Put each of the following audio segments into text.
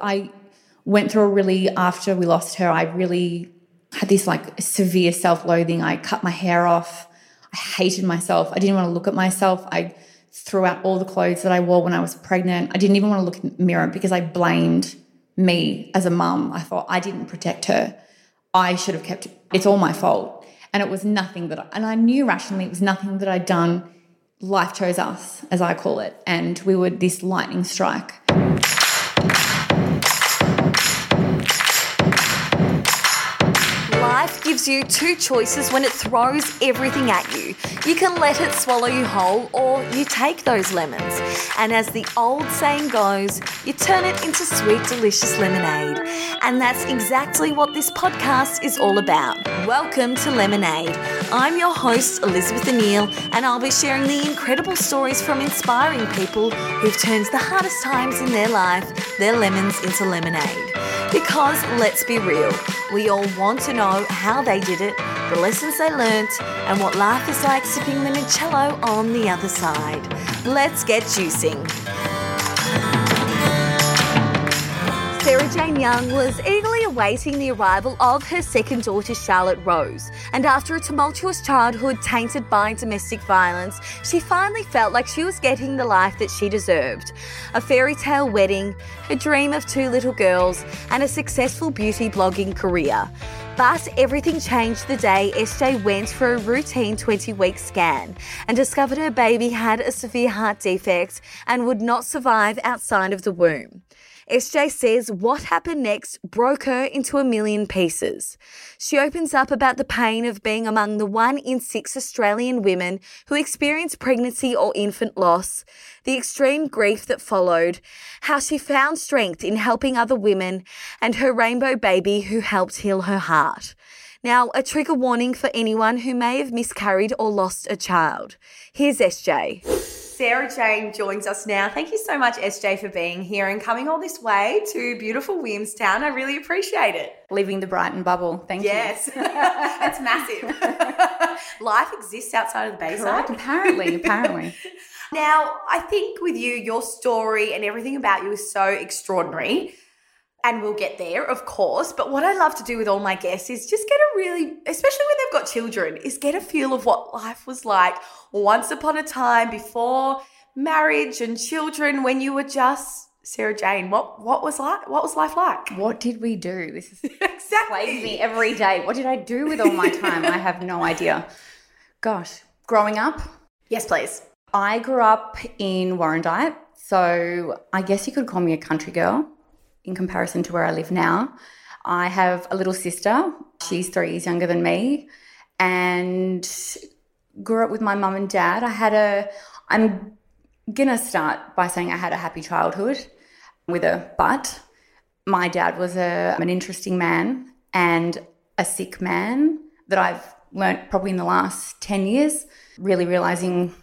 I went through a really, after we lost her, I really had this like severe self loathing. I cut my hair off. I hated myself. I didn't want to look at myself. I threw out all the clothes that I wore when I was pregnant. I didn't even want to look in the mirror because I blamed me as a mum. I thought I didn't protect her. I should have kept it. It's all my fault. And it was nothing that, I, and I knew rationally it was nothing that I'd done. Life chose us, as I call it. And we were this lightning strike. Gives you two choices when it throws everything at you. You can let it swallow you whole, or you take those lemons. And as the old saying goes, you turn it into sweet, delicious lemonade. And that's exactly what this podcast is all about. Welcome to Lemonade. I'm your host, Elizabeth Anil, and I'll be sharing the incredible stories from inspiring people who've turned the hardest times in their life, their lemons, into lemonade. Because let's be real, we all want to know how they did it, the lessons they learnt, and what life is like sipping the limoncello on the other side. Let's get juicing. Sarah Jane Young was eagerly awaiting the arrival of her second daughter, Charlotte Rose. And after a tumultuous childhood tainted by domestic violence, she finally felt like she was getting the life that she deserved. A fairy tale wedding, a dream of two little girls, and a successful beauty blogging career. But everything changed the day SJ went for a routine 20 week scan and discovered her baby had a severe heart defect and would not survive outside of the womb. SJ says what happened next broke her into a million pieces. She opens up about the pain of being among the one in six Australian women who experience pregnancy or infant loss, the extreme grief that followed, how she found strength in helping other women, and her rainbow baby who helped heal her heart. Now, a trigger warning for anyone who may have miscarried or lost a child. Here's SJ. Sarah Jane joins us now. Thank you so much, SJ, for being here and coming all this way to beautiful Williamstown. I really appreciate it. Leaving the Brighton bubble. Thank you. Yes, it's massive. Life exists outside of the. Bayside. Correct. Apparently, apparently. Now, I think with you, your story and everything about you is so extraordinary. And we'll get there, of course. But what I love to do with all my guests is just get a really, especially when they've got children, is get a feel of what life was like once upon a time before marriage and children when you were just Sarah Jane. What what was like what was life like? What did we do? This is exactly. plagues me every day. What did I do with all my time? I have no idea. Gosh, growing up, Yes, please. I grew up in Warrandyte, so I guess you could call me a country girl in comparison to where I live now. I have a little sister. She's three years younger than me, and grew up with my mum and dad. I had a. I'm gonna start by saying I had a happy childhood with a but. My dad was a, an interesting man and a sick man that I've learnt probably in the last 10 years, really realizing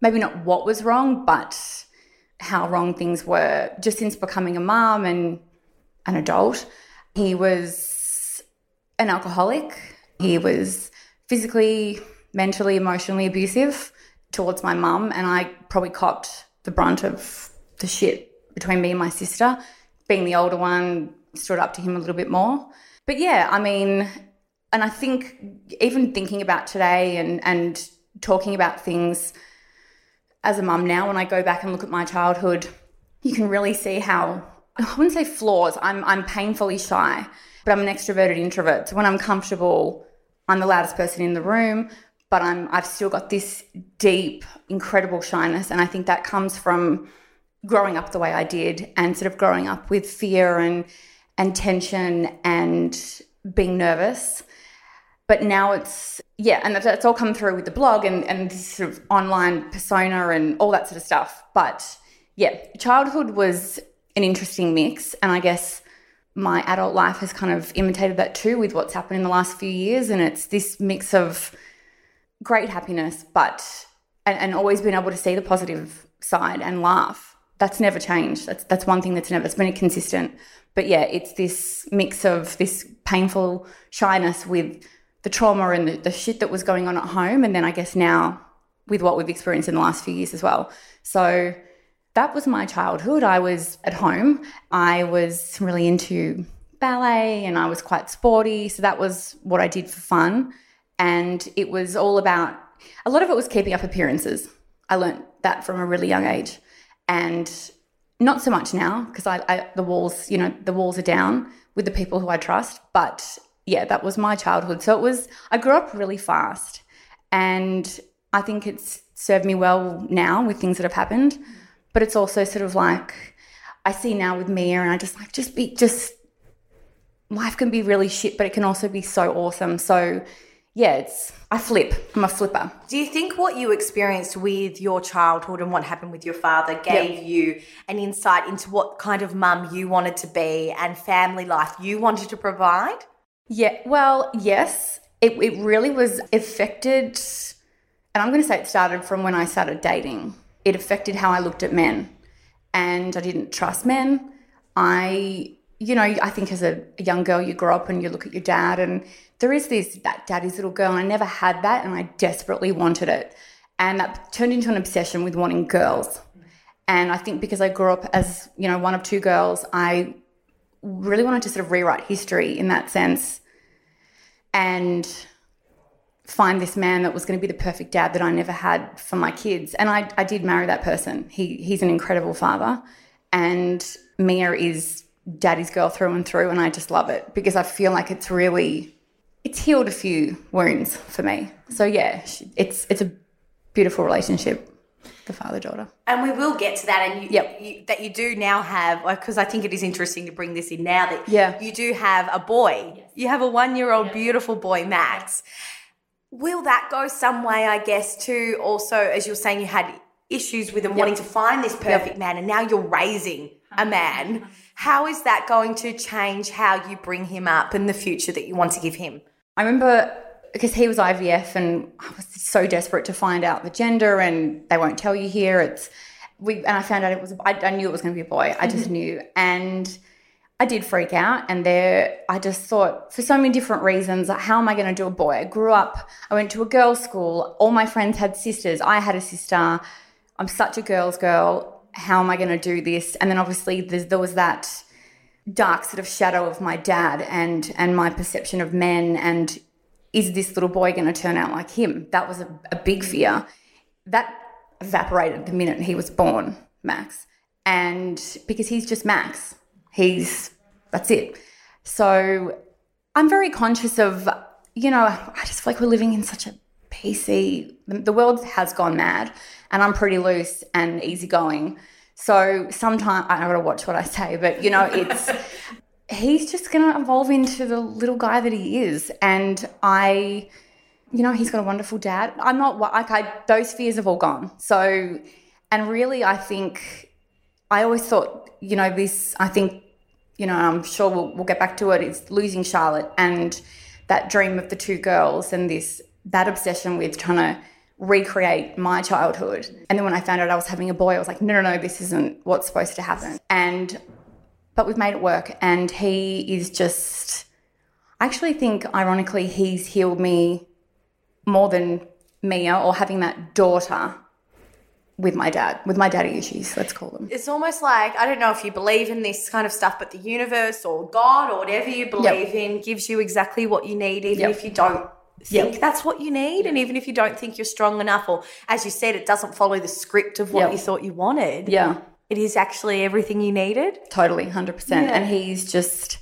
maybe not what was wrong, but how wrong things were just since becoming a mum and an adult. He was an alcoholic. He was physically, mentally, emotionally abusive towards my mum, and I probably copped the brunt of the shit between me and my sister. Being the older one, stood up to him a little bit more. But yeah, I mean, and I think even thinking about today and and talking about things as a mum now, when I go back and look at my childhood, you can really see how I wouldn't say flaws. I'm I'm painfully shy, but I'm an extroverted introvert. So when I'm comfortable, I'm the loudest person in the room, but I'm I've still got this deep, incredible shyness, and I think that comes from growing up the way I did, and sort of growing up with fear and and tension and being nervous. But now it's yeah, and that's, all come through with the blog and and this sort of online persona and all that sort of stuff. But yeah, childhood was an interesting mix, and I guess my adult life has kind of imitated that too with what's happened in the last few years, and it's this mix of great happiness, but and, and always been able to see the positive side and laugh. That's never changed. That's that's one thing that's never it's been consistent. But yeah, it's this mix of this painful shyness with the trauma and the, the shit that was going on at home, and then I guess now with what we've experienced in the last few years as well. So that was my childhood. I was at home. I was really into ballet and I was quite sporty. So that was what I did for fun. And it was all about, a lot of it was keeping up appearances. I learned that from a really young age. And not so much now because I, I, the walls, you know, the walls are down with the people who I trust. But yeah, that was my childhood. So it was, I grew up really fast. And I think it's served me well now with things that have happened. But it's also sort of like, I see now with Mia and I just like, just be, just, life can be really shit, but it can also be so awesome. So yeah, it's, I flip. I'm a flipper. Do you think what you experienced with your childhood and what happened with your father gave Yep. you an insight into what kind of mum you wanted to be and family life you wanted to provide? Yeah, well, yes, it, it really was affected. And I'm going to say it started from when I started dating. It affected how I looked at men. And I didn't trust men. I, you know, I think as a, young girl, you grow up and you look at your dad, and there is this, that daddy's little girl. And I never had that, and I desperately wanted it. And that turned into an obsession with wanting girls. And I think because I grew up as, you know, one of two girls, I really wanted to sort of rewrite history in that sense and find this man that was going to be the perfect dad that I never had for my kids. And I, I did marry that person. He, he's an incredible father. And Mia is daddy's girl through and through. And I just love it because I feel like it's really, it's healed a few wounds for me. So yeah, it's, it's a beautiful relationship, the father daughter. And we will get to that, and you, Yep. you that you do now have because I think it is interesting to bring this in now that Yeah. you do have a boy. You have a one-year-old beautiful boy, Max. Will that go some way? I guess to also, as you're saying, you had issues with him wanting to find this perfect man, and now you're raising a man. Uh-huh. How is that going to change how you bring him up in the future that you want to give him? I remember because he was IVF and I was so desperate to find out the gender and they won't tell you here. It's we and I found out it was I, I knew it was going to be a boy. I just mm-hmm. knew and I did freak out and there I just thought for so many different reasons like, how am I going to do a boy? I grew up I went to a girls school. All my friends had sisters. I had a sister. I'm such a girls girl. How am I going to do this? And then obviously there's, there was that dark sort of shadow of my dad and and my perception of men and is this little boy going to turn out like him? That was a, a big fear. That evaporated the minute he was born max. And because he's just max. He's that's it. So i'm very conscious of you know i just feel like we're living in such a pc the, world has gone mad and i'm pretty loose and easygoing. So sometimes I gotta watch what I say, but you know, it's he's just gonna evolve into the little guy that he is. And I, you know, he's got a wonderful dad. I'm not like I those fears have all gone. So, and really, I think I always thought, you know, this. I think, you know, I'm sure we'll, we'll get back to it. It's losing Charlotte and that dream of the two girls and this that obsession with trying to recreate my childhood. And then when I found out I was having a boy, I was like, no, no, no, this isn't what's supposed to happen. And but we've made it work. And he is just I actually think ironically he's healed me more than Mia or having that daughter with my dad, with my daddy issues, let's call them. It's almost like I don't know if you believe in this kind of stuff, but the universe or God or whatever you believe in gives you exactly what you need, even Yep. if you don't think Yep. that's what you need, and even if you don't think you're strong enough, or as you said, it doesn't follow the script of what Yep. you thought you wanted. Yeah. It is actually everything you needed. Totally, 100%. And he's just,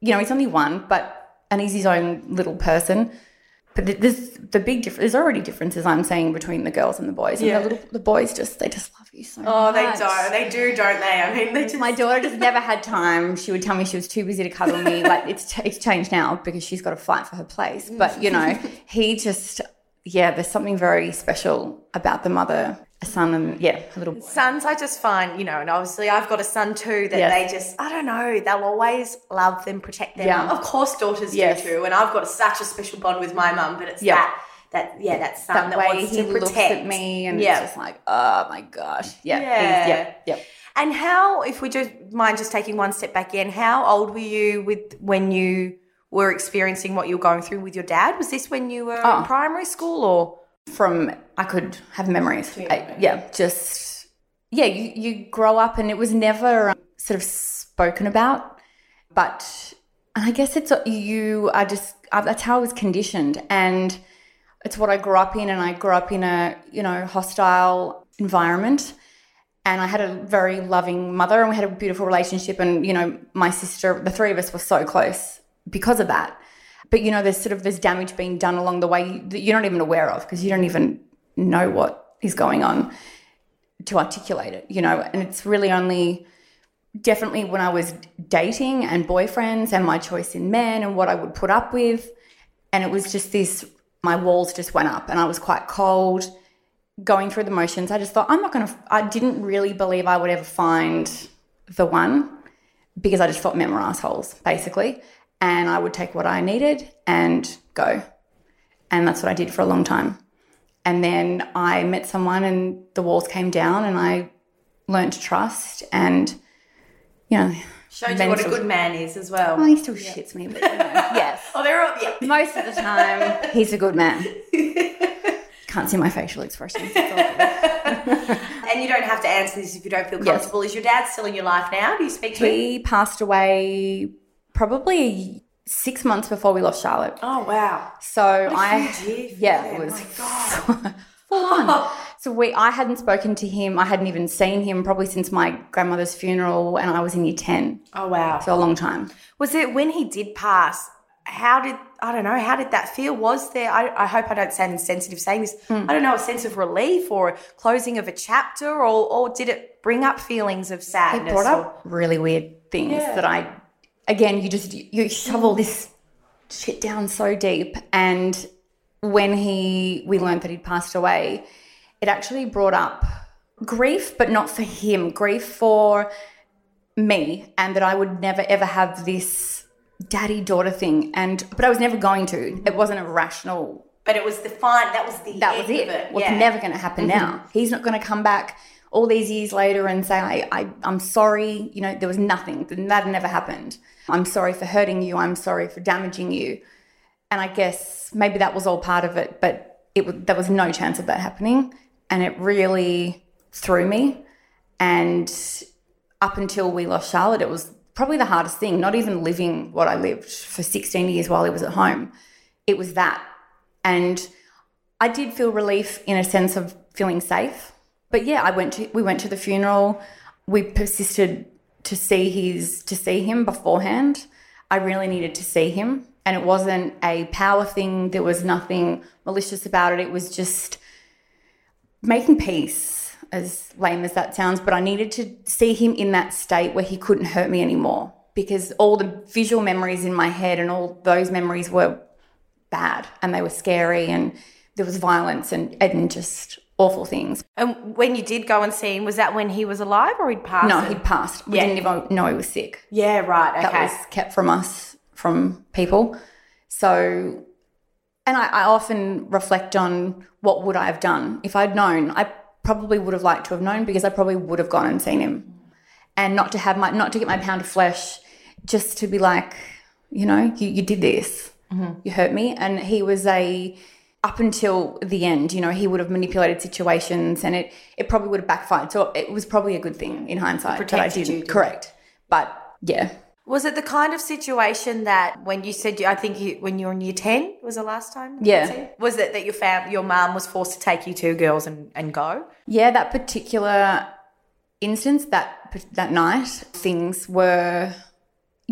you know, he's only one, but, and he's his own little person. But th- there's the big difference, there's already differences I'm saying between the girls and the boys. And Yeah. the, little, the boys just, they just love you so much. Oh, they don't. They do, don't they? I mean, they just. My daughter just never had time. She would tell me she was too busy to cuddle me. Like it's it's changed now because she's got to fight for her place. But you know, he just yeah. There's something very special about the mother, a son, and yeah, a little boy. Sons, I just find, you know, and obviously I've got a son too, that Yes. they just, I don't know, they'll always love them, protect them. Yeah. Of course, daughters Yes. do too, and I've got such a special bond with my mum, but it's Yeah. that, that, yeah, that son That that, way wants he to protect looks at me, and yeah. it's just like, oh my gosh, yeah, Yeah. yeah, yeah. And how, if we just mind just taking one step back in, how old were you with when you were experiencing what you were going through with your dad? Was this when you were Oh. in primary school or? From I could have memories. I- yeah, just yeah, you, you grow up and it was never um, sort of spoken about, but and I guess it's you are just uh, that's how I was conditioned, and it's what I grew up in, and I grew up in a you know hostile environment, and I had a very loving mother, and we had a beautiful relationship, and you know my sister, the three of us were so close because of that. But you know, there's sort of there's damage being done along the way that you're not even aware of because you don't even know what is going on to articulate it, you know, and it's really only definitely when I was dating and boyfriends and my choice in men and what I would put up with. And it was just this, my walls just went up and I was quite cold going through the motions. I just thought, I'm not going to, I didn't really believe I would ever find the one because I just thought men were assholes, basically. And I would take what I needed and go. And that's what I did for a long time. And then I met someone and the walls came down and I learned to trust and you know, Showed you what a good man is as well. Oh, he still shits me, but you know, yes. oh, they're all, yeah. Most of the time, he's a good man. Can't see my facial expressions. and you don't have to answer this if you don't feel comfortable. Yes. Is your dad still in your life now? Do you speak to he him? He passed away probably six months before we lost Charlotte. Oh wow! So I, yeah, it was full on. So we, I hadn't spoken to him. I hadn't even seen him probably since my grandmother's funeral, and I was in year ten. Oh wow! So a long time. Was it when he did pass? How did I don't know? How did that feel? Was there? I, I hope I don't sound insensitive saying this. Mm. I don't know a sense of relief or a closing of a chapter, or or did it bring up feelings of sadness? It brought up really weird things yeah. that I, again, you just you shovel this shit down so deep, and when he we learned that he'd passed away it actually brought up grief, but not for him, grief for me, and that I would never ever have this daddy daughter thing. And but I was never going to. It wasn't a rational. But it was the fine. That was the. That was it. it. What's yeah. never going to happen mm-hmm. now? He's not going to come back all these years later and say, I, I, I'm sorry. You know, there was nothing. That never happened. I'm sorry for hurting you. I'm sorry for damaging you. And I guess maybe that was all part of it, but it there was no chance of that happening and it really threw me. And up until we lost Charlotte, it was probably the hardest thing, not even living what I lived for 16 years while he was at home. It was that. And I did feel relief in a sense of feeling safe. But yeah, I went to we went to the funeral. We persisted to see his to see him beforehand. I really needed to see him. And it wasn't a power thing. There was nothing malicious about it. It was just making peace, as lame as that sounds, but I needed to see him in that state where he couldn't hurt me anymore because all the visual memories in my head and all those memories were bad and they were scary and there was violence and, and just awful things. And when you did go and see him, was that when he was alive or he'd passed? No, he'd passed. We yeah. didn't even know he was sick. Yeah, right. Okay. That was kept from us, from people. So and I, I often reflect on what would I have done if I'd known. I probably would have liked to have known because I probably would have gone and seen him, and not to have my not to get my pound of flesh, just to be like, you know, you, you did this, mm-hmm. you hurt me, and he was a up until the end, you know, he would have manipulated situations and it, it probably would have backfired. So it was probably a good thing in hindsight that I didn't. You, Correct. But yeah, was it the kind of situation that when you said, I think you, when you were in year 10 was the last time? Yeah. Was it that your fam, your mum was forced to take you two girls and, and go? Yeah, that particular instance, that, that night, things were,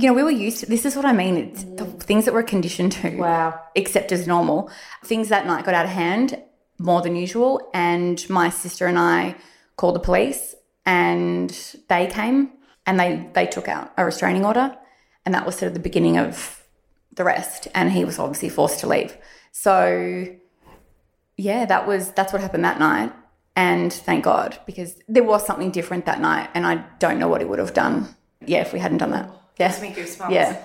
you know, we were used to, this is what I mean. It's mm. the things that we're conditioned to. Wow. Accept as normal. Things that night got out of hand more than usual. And my sister and I called the police and they came and they they took out a restraining order, and that was sort of the beginning of the rest. And he was obviously forced to leave. So yeah, that was that's what happened that night. And thank God because there was something different that night, and I don't know what he would have done. Yeah, if we hadn't done that. Yeah, yeah.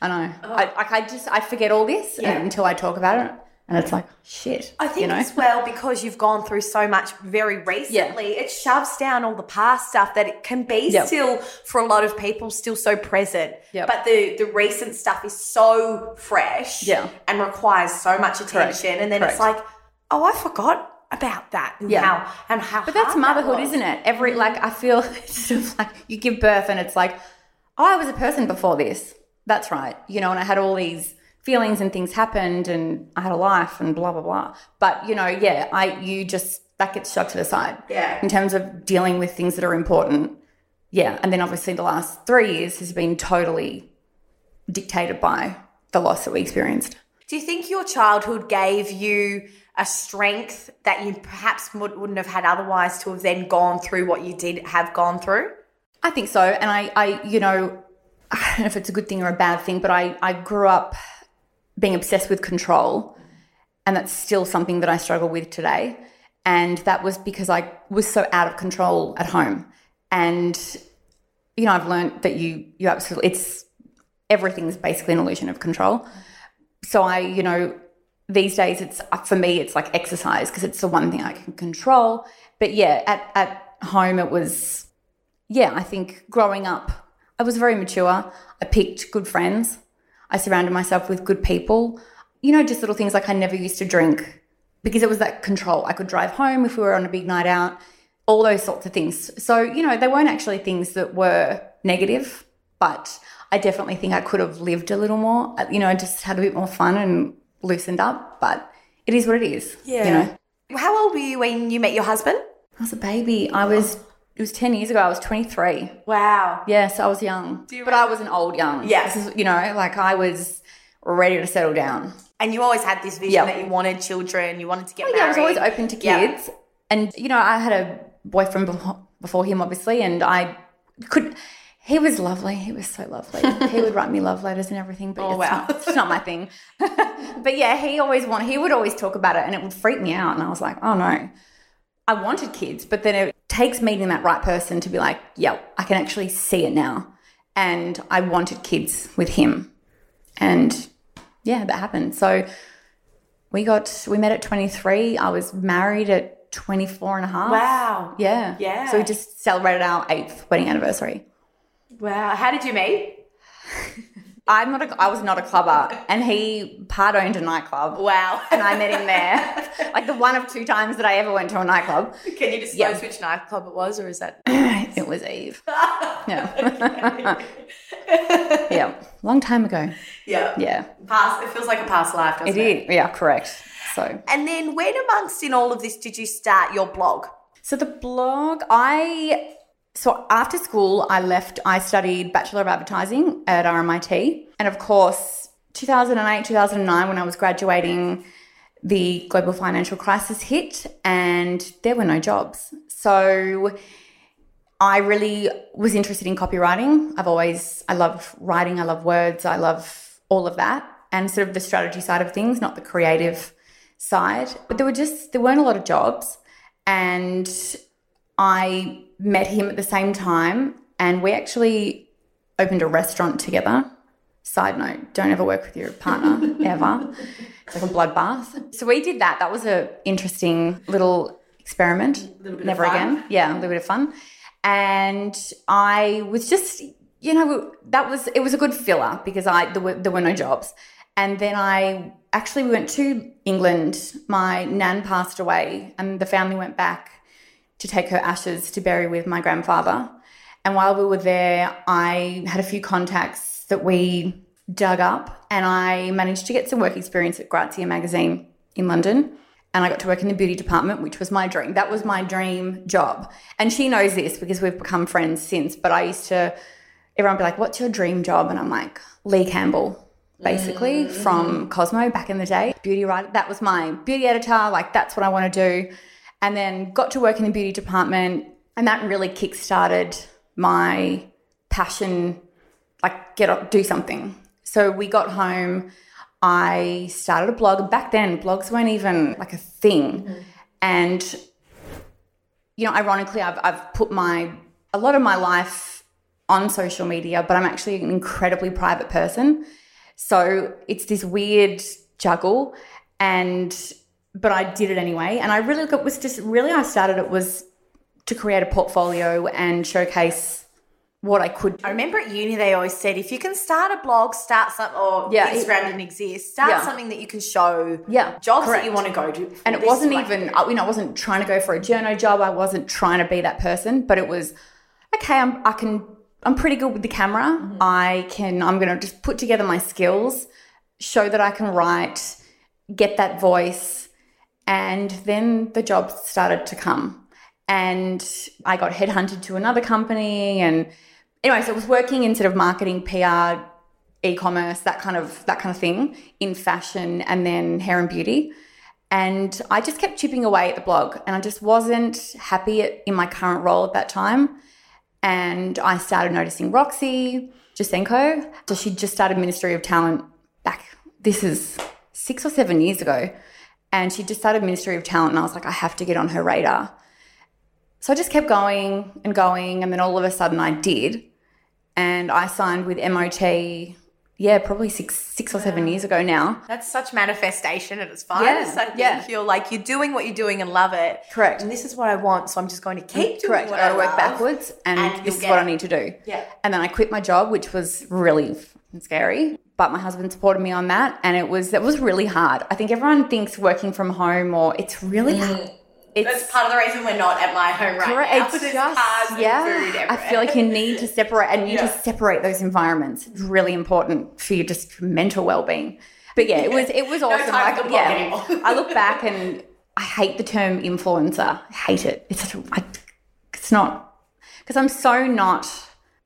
I know. Oh. I, I just I forget all this yeah. until I talk about it. And it's like, shit. I think you know? as well, because you've gone through so much very recently, yeah. it shoves down all the past stuff that it can be yep. still, for a lot of people, still so present. Yep. But the, the recent stuff is so fresh yeah. and requires so much attention. Correct. And then Correct. it's like, oh, I forgot about that and Yeah. how and how But that's that motherhood, isn't it? Every like mm. I feel sort of like you give birth and it's like, oh, I was a person before this. That's right. You know, and I had all these feelings and things happened and I had a life and blah blah blah. But you know, yeah, I you just that gets shoved to the side. Yeah. In terms of dealing with things that are important. Yeah. And then obviously the last three years has been totally dictated by the loss that we experienced. Do you think your childhood gave you a strength that you perhaps would, wouldn't have had otherwise to have then gone through what you did have gone through? I think so. And I, I, you know, I don't know if it's a good thing or a bad thing, but I, I grew up being obsessed with control. And that's still something that I struggle with today. And that was because I was so out of control at home. And, you know, I've learned that you, you absolutely, it's, everything's basically an illusion of control. So I, you know, these days it's, for me, it's like exercise because it's the one thing I can control. But yeah, at, at home it was, yeah, I think growing up, I was very mature. I picked good friends. I surrounded myself with good people. You know, just little things like I never used to drink because it was that control. I could drive home if we were on a big night out, all those sorts of things. So, you know, they weren't actually things that were negative, but I definitely think I could have lived a little more, uh, you know, just had a bit more fun and loosened up. But it is what it is. You know, How old were you when you met your husband? I was a baby. I was, it was 10 years ago. I was 23. Wow. Yes, I was young, you but I was an old young. This is, you know, like I was ready to settle down. And you always had this vision Yeah. that you wanted children, you wanted to get Oh, yeah, I was always open to kids, and you know, I had a boyfriend before, before him, obviously, and I could. He was lovely. He was so lovely. he would write me love letters and everything, but Oh, it's, wow. not, it's not my thing. but yeah, he always want. He would always talk about it, and it would freak me out. And I was like, oh no. I wanted kids, but then it takes meeting that right person to be like, yeah, I can actually see it now. And I wanted kids with him. And yeah, that happened. So we got, we met at 23. I was married at 24 and a half. Wow. Yeah. Yeah. So we just celebrated our eighth wedding anniversary. Wow. How did you meet? I'm not a, I was not a clubber and he part owned a nightclub. Wow. And I met him there. like the one of two times that I ever went to a nightclub. Can you disclose Yeah. which nightclub it was, or is that? It was Eve. Yeah. yeah. Long time ago. yeah. Yeah. Past. It feels like a past life, doesn't It it? is. Yeah, correct. So And then, when amongst in all of this did you start your blog? So the blog, I so after school, I left. I studied Bachelor of Advertising at RMIT, and of course, 2008, 2009, when I was graduating, the global financial crisis hit, and there were no jobs. So I really was interested in copywriting. I've always, I love writing, I love words, I love all of that, and sort of the strategy side of things, not the creative side. But there were just, there weren't a lot of jobs. And I met him at the same time, and we actually opened a restaurant together. Side note, don't ever work with your partner, ever. It's like a bloodbath. So we did that. That was a interesting little experiment. Little bit of Never again. Yeah, a little bit of fun. And I was just, you know, that was it was a good filler because I there were, there were no jobs. And then I actually we went to England. My nan passed away, and the family went back to take her ashes to bury with my grandfather. And while we were there, I had a few contacts that we dug up, and I managed to get some work experience at Grazia magazine in London. And I got to work in the beauty department, which was my dream. That was my dream job. And she knows this because we've become friends since. But I used to, everyone would be like, What's your dream job? And I'm like, Lee Campbell, basically, mm, from mm-hmm. Cosmo back in the day. Beauty writer. That was my beauty editor. Like, that's what I want to do. And then got to work in the beauty department. And that really kick started my passion, like, get up, do something. So we got home. I started a blog. Back then, blogs weren't even like a thing. Mm-hmm. And, you know, ironically, I've, I've put my, a lot of my life on social media, but I'm actually an incredibly private person. So it's this weird juggle. And, but I did it anyway. And I really, it was just really, I started it was to create a portfolio and showcase what I could. I remember at uni they always said if you can start a blog, start something, or Yeah, Instagram didn't exist, start Yeah. something that you can show Yeah, jobs correct. that you want to go to. and it wasn't even I, you know I wasn't trying to go for a journo job. I wasn't trying to be that person, but it was okay. I'm I can I'm pretty good with the camera. Mm-hmm. I can I'm gonna just put together my skills, show that I can write, get that voice, and then the jobs started to come. And I got headhunted to another company, and anyway, so I was working in sort of marketing, PR, e-commerce, that kind of that kind of thing in fashion, and then hair and beauty. And I just kept chipping away at the blog, and I just wasn't happy in my current role at that time. And I started noticing Roxy Jacenko. So she just started Ministry of Talent back. This is six or seven years ago, and she just started Ministry of Talent, and I was like, I have to get on her radar. So I just kept going and going, and then all of a sudden I did, and I signed with MOT. Yeah, probably six six or seven years ago now. That's such manifestation at its Yeah. I think yeah. you're like you're doing what you're doing and love it. Correct. And this is what I want, so I'm just going to keep doing Correct. what I I work love. backwards, and, and this is what it. I need to do. Yeah. And then I quit my job, which was really scary. But my husband supported me on that, and it was it was really hard. I think everyone thinks working from home or it's really mm. hard. It's That's part of the reason we're not at my home right correct. now. It's There's just yeah. I feel like you need to separate, and you Yeah. just separate those environments. It's really important for your just mental well being. But yeah, it was it was No awesome. time Like, for the yeah. I look back and I hate the term influencer. I hate it. It's such a, I, it's not because I'm so not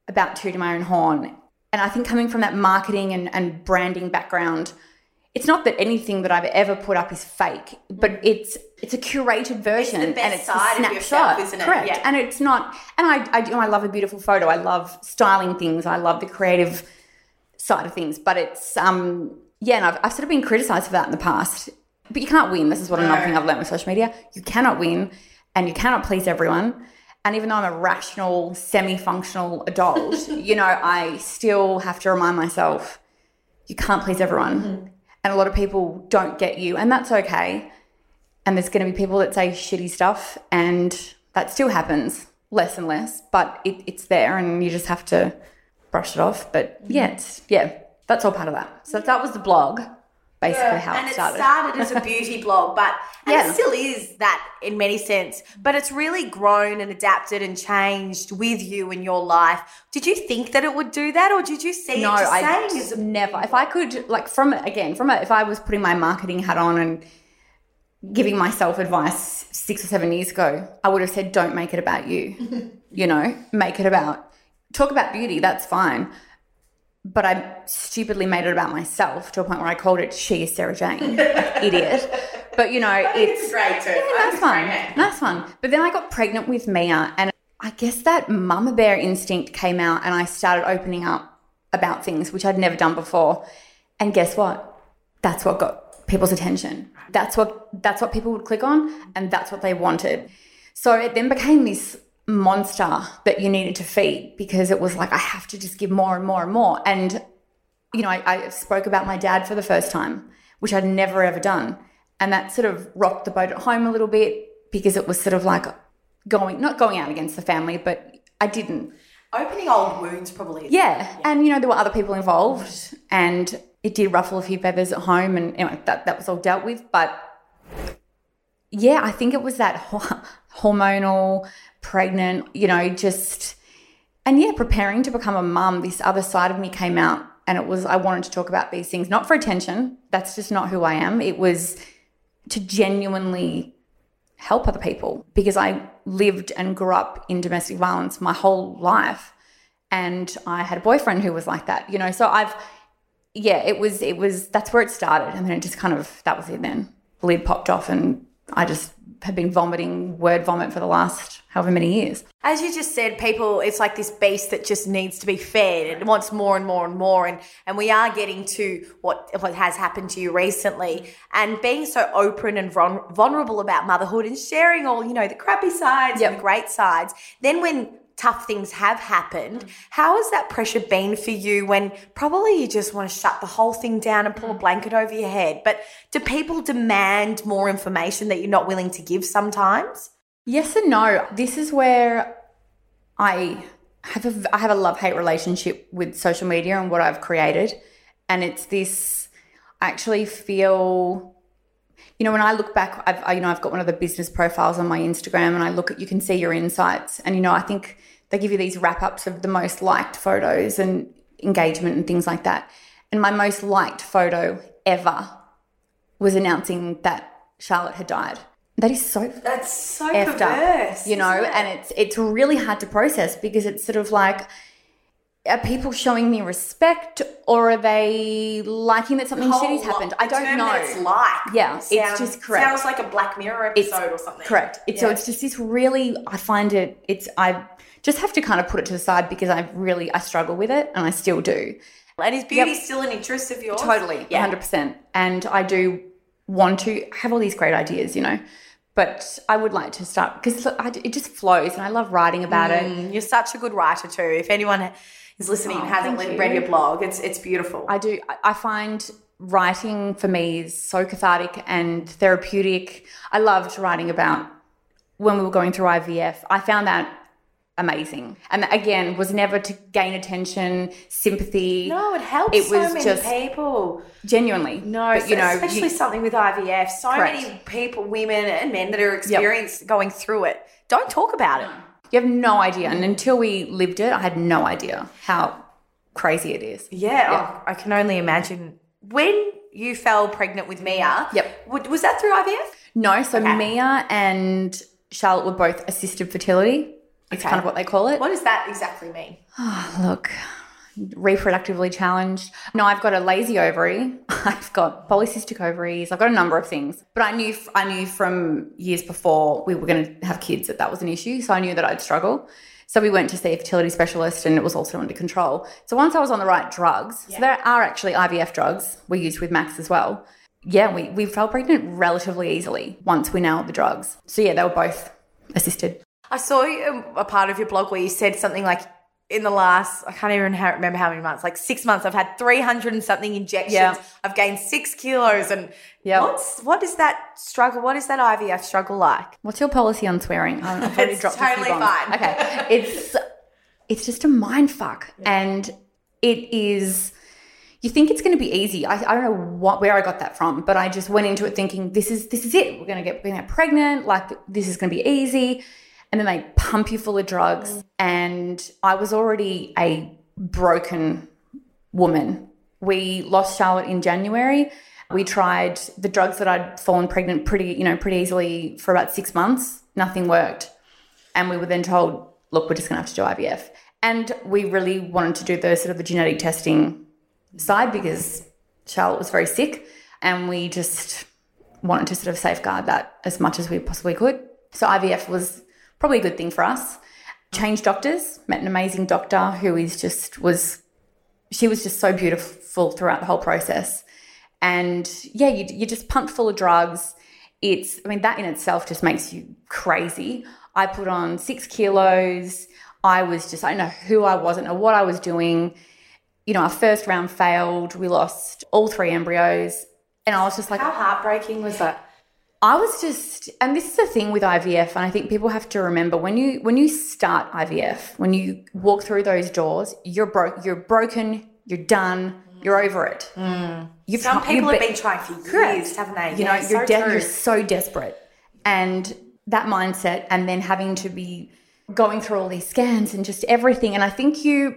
about tooting my own horn. And I think coming from that marketing and, and branding background, it's not that anything that I've ever put up is fake, but it's it's a curated version Mm. best and it's a snapshot, yourself, isn't it? Correct. Yeah. And it's not. And I I do. I love a beautiful photo. I love styling things. I love the creative side of things. But it's um yeah, and I've, I've sort of been criticized for that in the past. But you can't win. This is what another thing I've learned with social media. You cannot win, and you cannot please everyone. And even though I'm a rational, semi-functional adult, you know, I still have to remind myself you can't please everyone. Mm-hmm. And a lot of people don't get you, and that's okay. And there's going to be people that say shitty stuff, and that still happens less and less, but it, it's there, and you just have to brush it off. But mm-hmm. yeah, it's, yeah, that's all part of that. So that was the blog, basically how and it it started. started as a beauty blog, but and Yeah. it still is that in many sense. But it's really grown and adapted and changed with you and your life. Did you think that it would do that, or did you see no, it just I saying as a never. If I could, like, from again, from a, if I was putting my marketing hat on and giving myself advice six or seven years ago, I would have said, "Don't make it about you." you know, make it about talk about beauty. That's fine. But I stupidly made it about myself to a point where I called it "She is Sarah Jane," idiot. But you know, it's great too. yeah, that's fun. That's fun. But then I got pregnant with Mia, and I guess that mama bear instinct came out, and I started opening up about things which I'd never done before. And guess what? That's what got people's attention. That's what that's what people would click on, and that's what they wanted. So it then became this monster that you needed to feed because it was like I have to just give more and more and more. And you know, I, I spoke about my dad for the first time, which I'd never ever done. And that sort of rocked the boat at home a little bit because it was sort of like going, not going out against the family, but I didn't. Opening old wounds probably. is- Yeah. And, you know, there were other people involved and it did ruffle a few feathers at home and anyway, that, that was all dealt with. But yeah, I think it was that hormonal, pregnant, you know, just, and yeah, preparing to become a mum, this other side of me came out. And it was, I wanted to talk about these things, not for attention. That's just not who I am. It was to genuinely help other people because I lived and grew up in domestic violence my whole life. And I had a boyfriend who was like that, you know. So I've, yeah, it was, it was, that's where it started. And then it just kind of, that was it then. The lid popped off and I just have been vomiting word vomit for the last however many years. As you just said, people, it's like this beast that just needs to be fed. It wants more and more and more. And, and we are getting to what, what has happened to you recently and being so open and vulnerable about motherhood and sharing all, you know, the crappy sides Yep. and the great sides. Then when tough things have happened, mm. how has that pressure been for you when probably you just want to shut the whole thing down and pull a mm. blanket over your head? But do people demand more information that you're not willing to give sometimes? Yes and no. This is where I have a I have a love hate relationship with social media and what I've created, and it's this. I actually feel, you know, when I look back, I've you know I've got one of the business profiles on my Instagram, and I look at you can see your insights, and you know I think they give you these wrap ups of the most liked photos and engagement and things like that, and my most liked photo ever was announcing that Charlotte had died. That is so That's so effed perverse. up, you know, and it's it's really hard to process because it's sort of like, are people showing me respect or are they liking that something shitty's happened? I don't know. It's like Yeah, it's just correct. Sounds like a Black Mirror It's episode or something. Correct. It's, So it's just this really. I find it. It's I just have to kind of put it to the side because I really I struggle with it and I still do. And is beauty still an interest of yours? Totally, Yeah. 100%. And I do want to have all these great ideas, you know. But I would like to start because it just flows and I love writing about it. Mm, You're such a good writer too. If anyone is listening and Oh, hasn't read you. your blog, it's it's beautiful. I do. I find writing for me is so cathartic and therapeutic. I loved writing about when we were going through IVF. I found that amazing. And that, again, was never to gain attention, sympathy. no, it helps It so was many just- people. Genuinely. No, but you know, especially you- something with IVF. So Correct. many people, women and men that are experienced going through it, don't talk about it. you have no idea. And until we lived it, I had no idea how crazy it is. Yeah, oh, I can only imagine. When you fell pregnant with Mia, Yep. was that through IVF? No, so Okay. Mia and Charlotte were both assisted fertility. It's Okay. kind of what they call it. What does that exactly mean? Look, reproductively challenged. No, I've got a lazy ovary. I've got polycystic ovaries. I've got a number of things. But I knew I knew from years before we were going to have kids that that was an issue. So I knew that I'd struggle. So we went to see a fertility specialist, and it was also under control. So once I was on the right drugs, so there are actually IVF drugs we used with Max as well. Yeah, we, we fell pregnant relatively easily once we nailed the drugs. So yeah, they were both assisted. I saw um, a part of your blog where you said something like, in the last, I can't even remember how many months, like six months, I've had 300 and something injections. Yeah. I've gained six kilos. And Yeah. what's, what is that struggle? What is that IVF struggle like? What's your policy on swearing? I've already It's dropped totally fine. Okay, it's it's just a mind fuck, and it is. You think it's going to be easy. I, I don't know what where I got that from, but I just went into it thinking this is this is it. We're going to get we're going to get pregnant. Like this is going to be easy, and then they pump you full of drugs. Mm. And I was already a broken woman. We lost Charlotte in January. We tried the drugs that I'd fallen pregnant pretty, you know, pretty easily for about six months. Nothing worked. And we were then told, look, we're just gonna have to do IVF. And we really wanted to do the sort of the genetic testing side because Charlotte was very sick and we just wanted to sort of safeguard that as much as we possibly could. So IVF was probably a good thing for us. Changed doctors, met an amazing doctor who is just was she was just so beautiful throughout the whole process. And yeah, you, you're just pumped full of drugs. It's, I mean, that in itself just makes you crazy. I put on six kilos. I was just, I don't know who I was, I know what I was doing. You know, our first round failed. We lost all three embryos. And I was just like, How heartbreaking was that? I was just, and this is the thing with IVF, and I think people have to remember when you when you start IVF, when you walk through those doors, you're broke, you're broken, you're done, you're over it. Mm. You've Some people have been- been trying for Correct. years, haven't they? You know, Yeah, you're so de- you're so desperate, and that mindset, and then having to be going through all these scans and just everything. And I think you,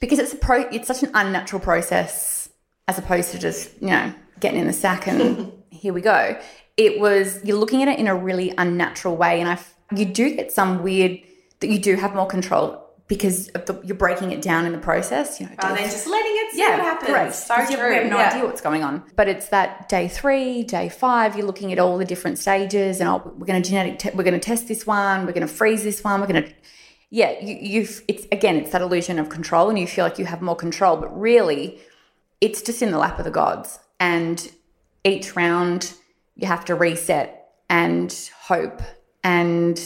because it's a pro, it's such an unnatural process as opposed to just you know getting in the sack and here we go. It was you're looking at it in a really unnatural way, and I you do get some weird that you do have more control because of the, you're breaking it down in the process. You know, day then just letting it see what happens. correct. So 'Cause you have no yeah. idea what's going on. But it's that day three, day five. You're looking at all the different stages, and oh, we're going to genetic. Te- we're going to test this one. We're going to freeze this one. We're going to. Yeah, you, you've. It's again, it's that illusion of control, and you feel like you have more control, but really, it's just in the lap of the gods. And each round, you have to reset and hope. And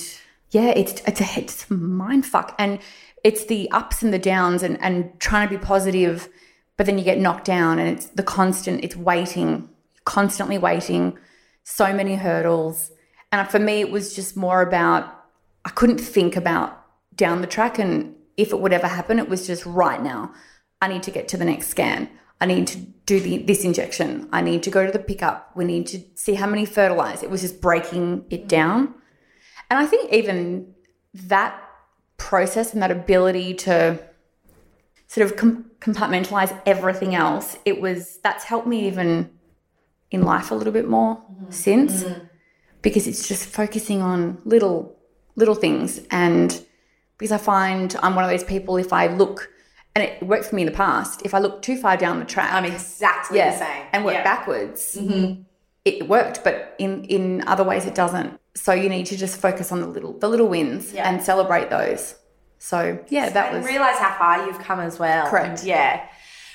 yeah, it's it's a it's a mind fuck, and it's the ups and the downs, and and trying to be positive, but then you get knocked down, and it's the constant. It's waiting, constantly waiting, so many hurdles, and for me, it was just more about I couldn't think about down the track and if it would ever happen. It was just right now. I need to get to the next scan. I need to do the, this injection. I need to go to the pickup. We need to see how many fertilize. It was just breaking it mm. down. And I think even that process and that ability to sort of com- compartmentalize everything else, it was that's helped me even in life a little bit more mm-hmm. since mm-hmm. because it's just focusing on little little things and because I find I'm one of those people if I look and it worked for me in the past if I look too far down the track I'm exactly yeah, the same. and work Yeah. backwards mm-hmm. it worked but in in other ways it doesn't so you need to just focus on the little the little wins Yeah. and celebrate those so yeah that and was realize how far you've come as well. Correct. And yeah.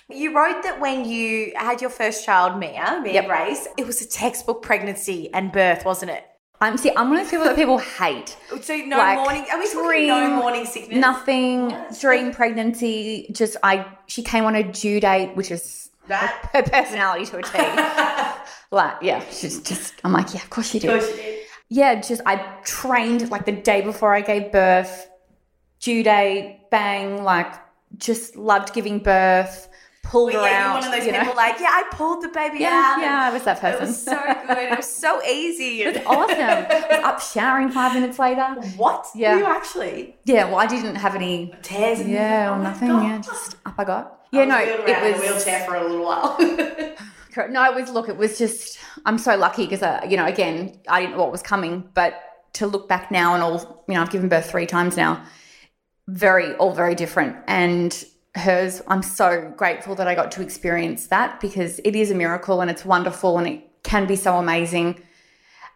You wrote that when you had your first child, Mia, Mia Yep. Grace, it was a textbook pregnancy and birth, wasn't it? I'm see I'm one of those people that people hate oh, So no Like, morning. Are we dream, no morning sickness? nothing dream pregnancy just I she came on a due date which is That. her personality to a T like yeah she's just I'm like yeah of course she did Of course you did. yeah, just I trained like the day before I gave birth, due date, bang, like just loved giving birth, pulled her yeah, out. you're one of those you know. people like, yeah, I pulled the baby yeah, out. yeah, I was that It person. was so good. It was so easy. It was awesome. I was up showering five minutes later. What? Yeah. You actually Yeah, well, I didn't have any. tears. Yeah, Oh or nothing. God. Yeah, just up I got. Yeah, no, I wheeled it around in a was wheelchair for a little while. No, it was look, it was just I'm so lucky because uh, you know, again, I didn't know what was coming, but to look back now and all, you know, I've given birth three times now, very all very different. And hers, I'm so grateful that I got to experience that because it is a miracle and it's wonderful and it can be so amazing.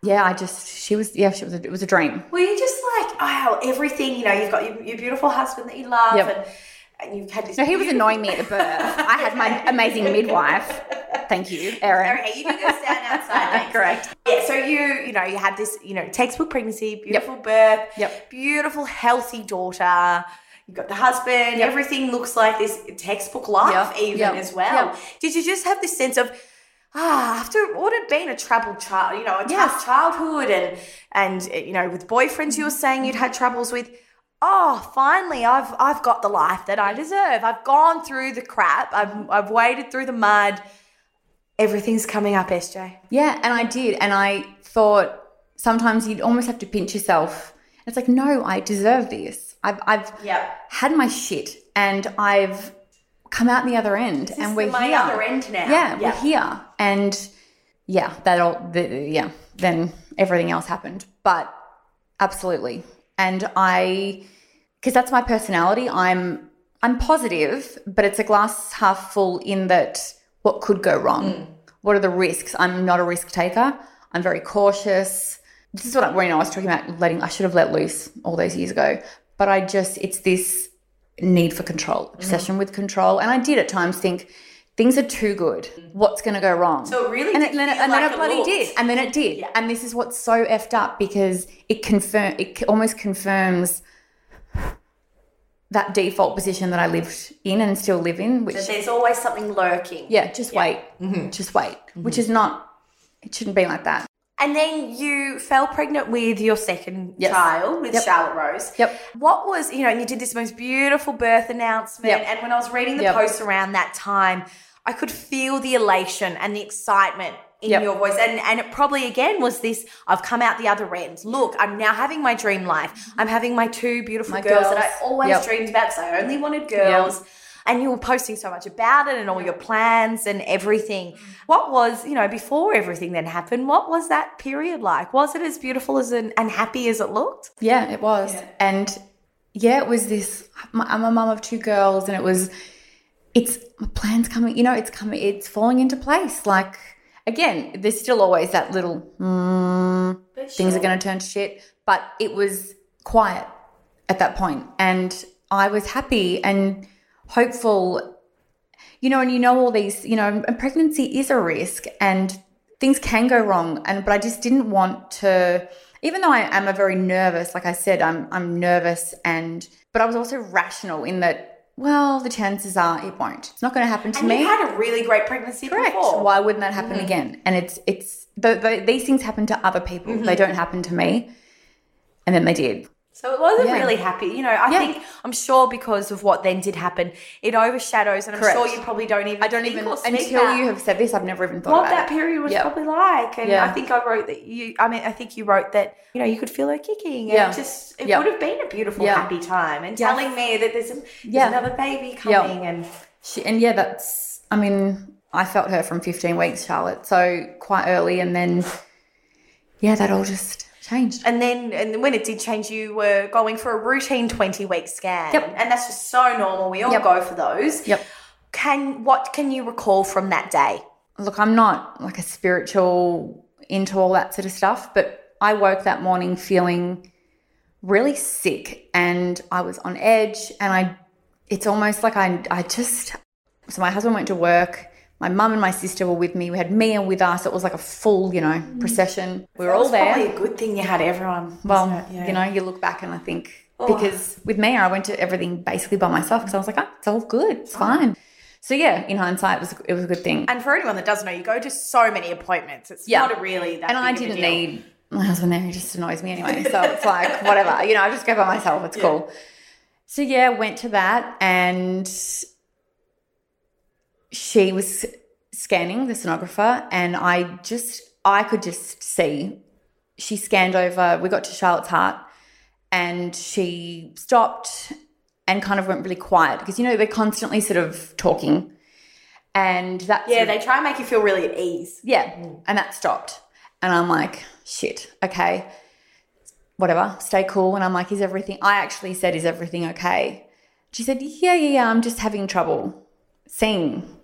Yeah, I just she was yeah, she was a, it was a dream. Were you just like, oh, everything, you know, you've got your, your beautiful husband that you love Yep. and, and you've had this. No, he was annoying me at the birth. I had my amazing midwife. Thank you, Erin. Okay, you can go stand outside. Correct. Yeah, so you, you know, you had this, you know, textbook pregnancy, beautiful birth, Yep. beautiful, healthy daughter. You've got the husband. Yep. Everything looks like this textbook life, Yep. even Yep. as well. Did you just have this sense of, ah, after what had been a troubled child, you know, a tough childhood, and and uh, you know, with boyfriends you were saying you'd had troubles with. Oh, finally, I've I've got the life that I deserve. I've gone through the crap. I've I've waded through the mud. Everything's coming up, SJ. Yeah, and I did. And I thought sometimes you'd almost have to pinch yourself. It's like, no, I deserve this. I've, I've Yep. had my shit and I've come out the other end and is we're my here. other end now. Yeah, Yeah. we're here. And yeah, that all, the, yeah, then everything else happened. But absolutely. And I, because that's my personality, I'm, I'm positive, but it's a glass half full in that what could go wrong? Mm. What are the risks? I'm not a risk taker. I'm very cautious. This is what I, you know, I was talking about letting, I should have let loose all those years ago. But I just, it's this need for control, Mm. obsession with control. And I did at times think, things are too good. What's going to go wrong? So it really and, did it, then, feel and then like it bloody did. And then it did. Yeah. And this is what's so effed up because it confirm it almost confirms that default position that I lived in and still live in, which That there's always something lurking. yeah, just wait, Mm-hmm. just wait, which is not. It shouldn't be like that. And then you fell pregnant with your second Yes. child, with Yep. Charlotte Rose. Yep. What was, you know, and you did this most beautiful birth announcement. Yep. And when I was reading the Yep. posts around that time, I could feel the elation and the excitement in Yep. your voice. And and it probably again was this I've come out the other end. Look, I'm now having my dream life. I'm having my two beautiful My girls, that I always Yep. dreamed about because I only wanted girls. And you were posting so much about it and all your plans and everything. What was, you know, before everything then happened, what was that period like? Was it as beautiful as an, and happy as it looked? Yeah, it was. And yeah, it was this. I'm a mum of two girls, and it was. It's my plans coming. You know, it's coming. It's falling into place. Like again, there's still always that little. Mm, things are going to turn to shit. But it was quiet at that point, and I was happy and hopeful. You know, and you know all these. You know, and pregnancy is a risk, and things can go wrong. And but I just didn't want to. Even though I am a very nervous, like I said, I'm I'm nervous, and but I was also rational in that. Well, the chances are it won't. It's not going to happen to And me. you had a really great pregnancy Correct. before. Why wouldn't that happen mm-hmm. again? And it's it's the, the, these things happen to other people. They mm-hmm. don't happen to me. And then they did. So it wasn't Yeah. really happy. You know, I Yeah. think I'm sure because of what then did happen, it overshadows, and I'm sure you probably don't even. I don't even until about you have said this. I've never even thought what that it. period was Yep. probably like. And Yeah. I think I wrote that you. I mean, I think you wrote that you know you could feel her kicking. And it just it Yeah. would have been a beautiful, happy time. And telling me that there's, a, there's another baby coming, and She, and yeah, that's. I mean, I felt her from 15 weeks, Charlotte. So quite early, and then yeah, that all just changed. And then, and when it did change, you were going for a routine twenty week scan. Yep. And that's just so normal. We all Yep. go for those. Yep. Can what can you recall from that day? Look, I'm not like a spiritual into all that sort of stuff, but I woke that morning feeling really sick and I was on edge and I it's almost like I I just so my husband went to work, my mum and my sister were with me. We had Mia with us. It was like a full, you know, mm. procession. We were all there. Probably a good thing you had everyone. Well. Yeah. you know, you look back and I think oh. because with me, I went to everything basically by myself because I was like, oh, it's all good, it's fine. So yeah, in hindsight, it was it was a good thing. And for anyone that doesn't know, you go to so many appointments. It's Yeah. not a really that. and I big of a didn't need my husband there. He just annoys me anyway. So it's like whatever, you know. I just go by myself. It's cool. So yeah, went to that, and she was scanning the sonographer, and I just I could just see. She scanned over. We got to Charlotte's heart, and she stopped and kind of went really quiet because you know they're constantly sort of talking, and that's Yeah, they try and make you feel really at ease. yeah. And that stopped. And I'm like, shit, okay, whatever, stay cool. And I'm like, is everything, I actually said, is everything okay? She said, yeah, yeah, yeah, I'm just having trouble seeing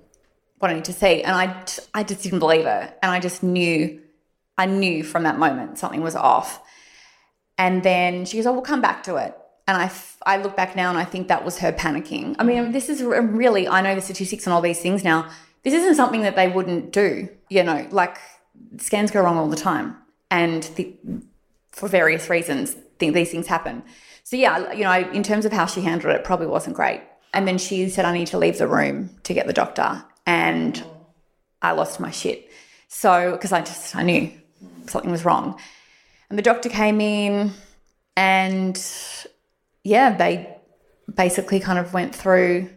need to see. And I, I just didn't believe her. And I just knew, I knew from that moment something was off. And then she goes, oh, we'll come back to it. And I, I look back now and I think that was her panicking. I mean, this is really, I know the statistics and all these things now. This isn't something that they wouldn't do, you know, like scans go wrong all the time. And the, for various reasons, th- these things happen. So, yeah, you know, in terms of how she handled it, it probably wasn't great. And then she said, I need to leave the room to get the doctor. And I lost my shit. So, because I just, I knew something was wrong. And the doctor came in and yeah, they basically kind of went through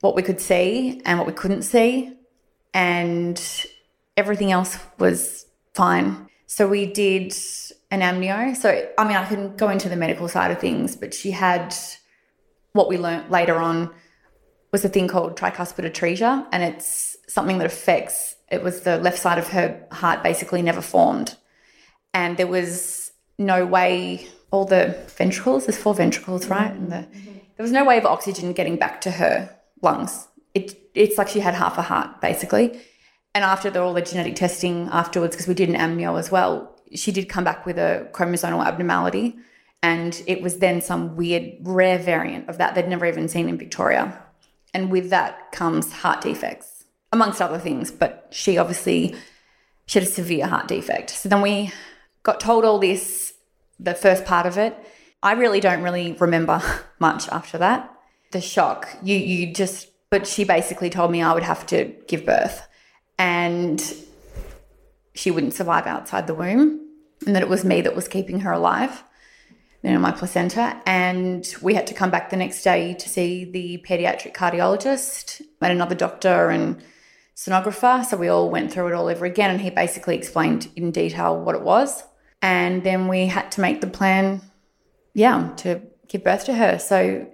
what we could see and what we couldn't see. And everything else was fine. So we did an amnio. So, I mean, I can go into the medical side of things, but she had what we learnt later on was a thing called tricuspid atresia, and it's something that affects, it was the left side of her heart basically never formed. And there was no way, all the ventricles, there's four ventricles, right? And the, there was no way of oxygen getting back to her lungs. It, it's like she had half a heart, basically. And after the, all the genetic testing afterwards, because we did an amnio as well, she did come back with a chromosomal abnormality. And it was then some weird, rare variant of that they'd never even seen in Victoria. And with that comes heart defects, amongst other things. But she obviously she had a severe heart defect. So then we got told all this, the first part of it. I really don't really remember much after that. The shock, you you just but she basically told me I would have to give birth and she wouldn't survive outside the womb and that it was me that was keeping her alive you know, my placenta. And we had to come back the next day to see the pediatric cardiologist and another doctor and sonographer. So we all went through it all over again. And he basically explained in detail what it was. And then we had to make the plan, yeah, to give birth to her. So,